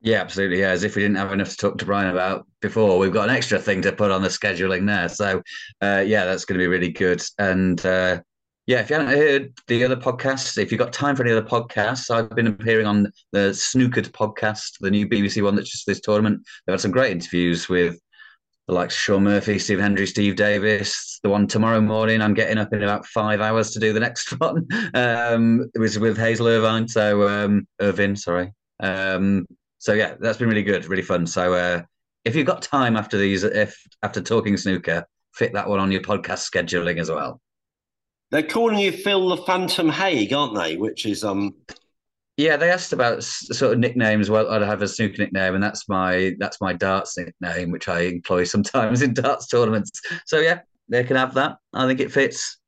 Yeah, absolutely. Yeah, as if we didn't have enough to talk to Brian about before, we've got an extra thing to put on the scheduling there. So, uh, yeah, that's going to be really good. And uh, yeah, if you haven't heard the other podcasts, if you've got time for any other podcasts, I've been appearing on the Snookered podcast, the new BBC one that's just this tournament. They've had some great interviews with of Shaun Murphy, Steve Hendry, Steve Davis. The one tomorrow morning, I'm getting up in about five hours to do the next one. Um, it was with Hazel Irvine, so um, Irvin, sorry. Um, so yeah, that's been really good, really fun. So uh, if you've got time after these, if after talking snooker, fit that one on your podcast scheduling as well. They're calling you Phil the Phantom Haigh, aren't they? Which is um yeah, they asked about sort of nicknames. Well, I'd have a snooker nickname, and that's my that's my darts nickname, which I employ sometimes in darts tournaments. So yeah, they can have that. I think it fits.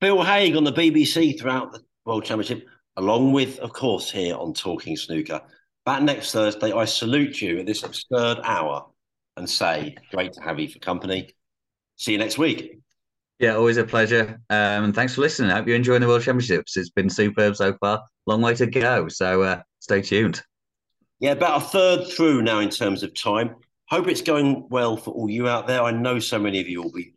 Phil Haigh on the BBC throughout the World Championship, along with, of course, here on Talking Snooker. Back next Thursday, I salute you at this absurd hour and say, great to have you for company. See you next week. Yeah, always a pleasure. Um, and thanks for listening. I hope you're enjoying the World Championships. It's been superb so far. Long way to go. So uh, stay tuned. Yeah, about a third through now in terms of time. Hope it's going well for all you out there. I know so many of you will be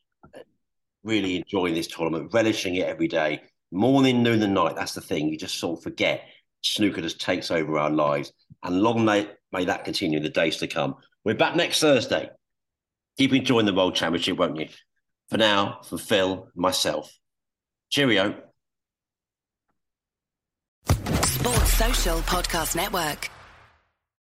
really enjoying this tournament, relishing it every day, morning, noon, and night. That's the thing. You just sort of forget snooker just takes over our lives. And long may, may that continue in the days to come. We're back next Thursday. Keep enjoying the World Championship, won't you? For now, for Phil, myself. Cheerio. Sports Social Podcast Network.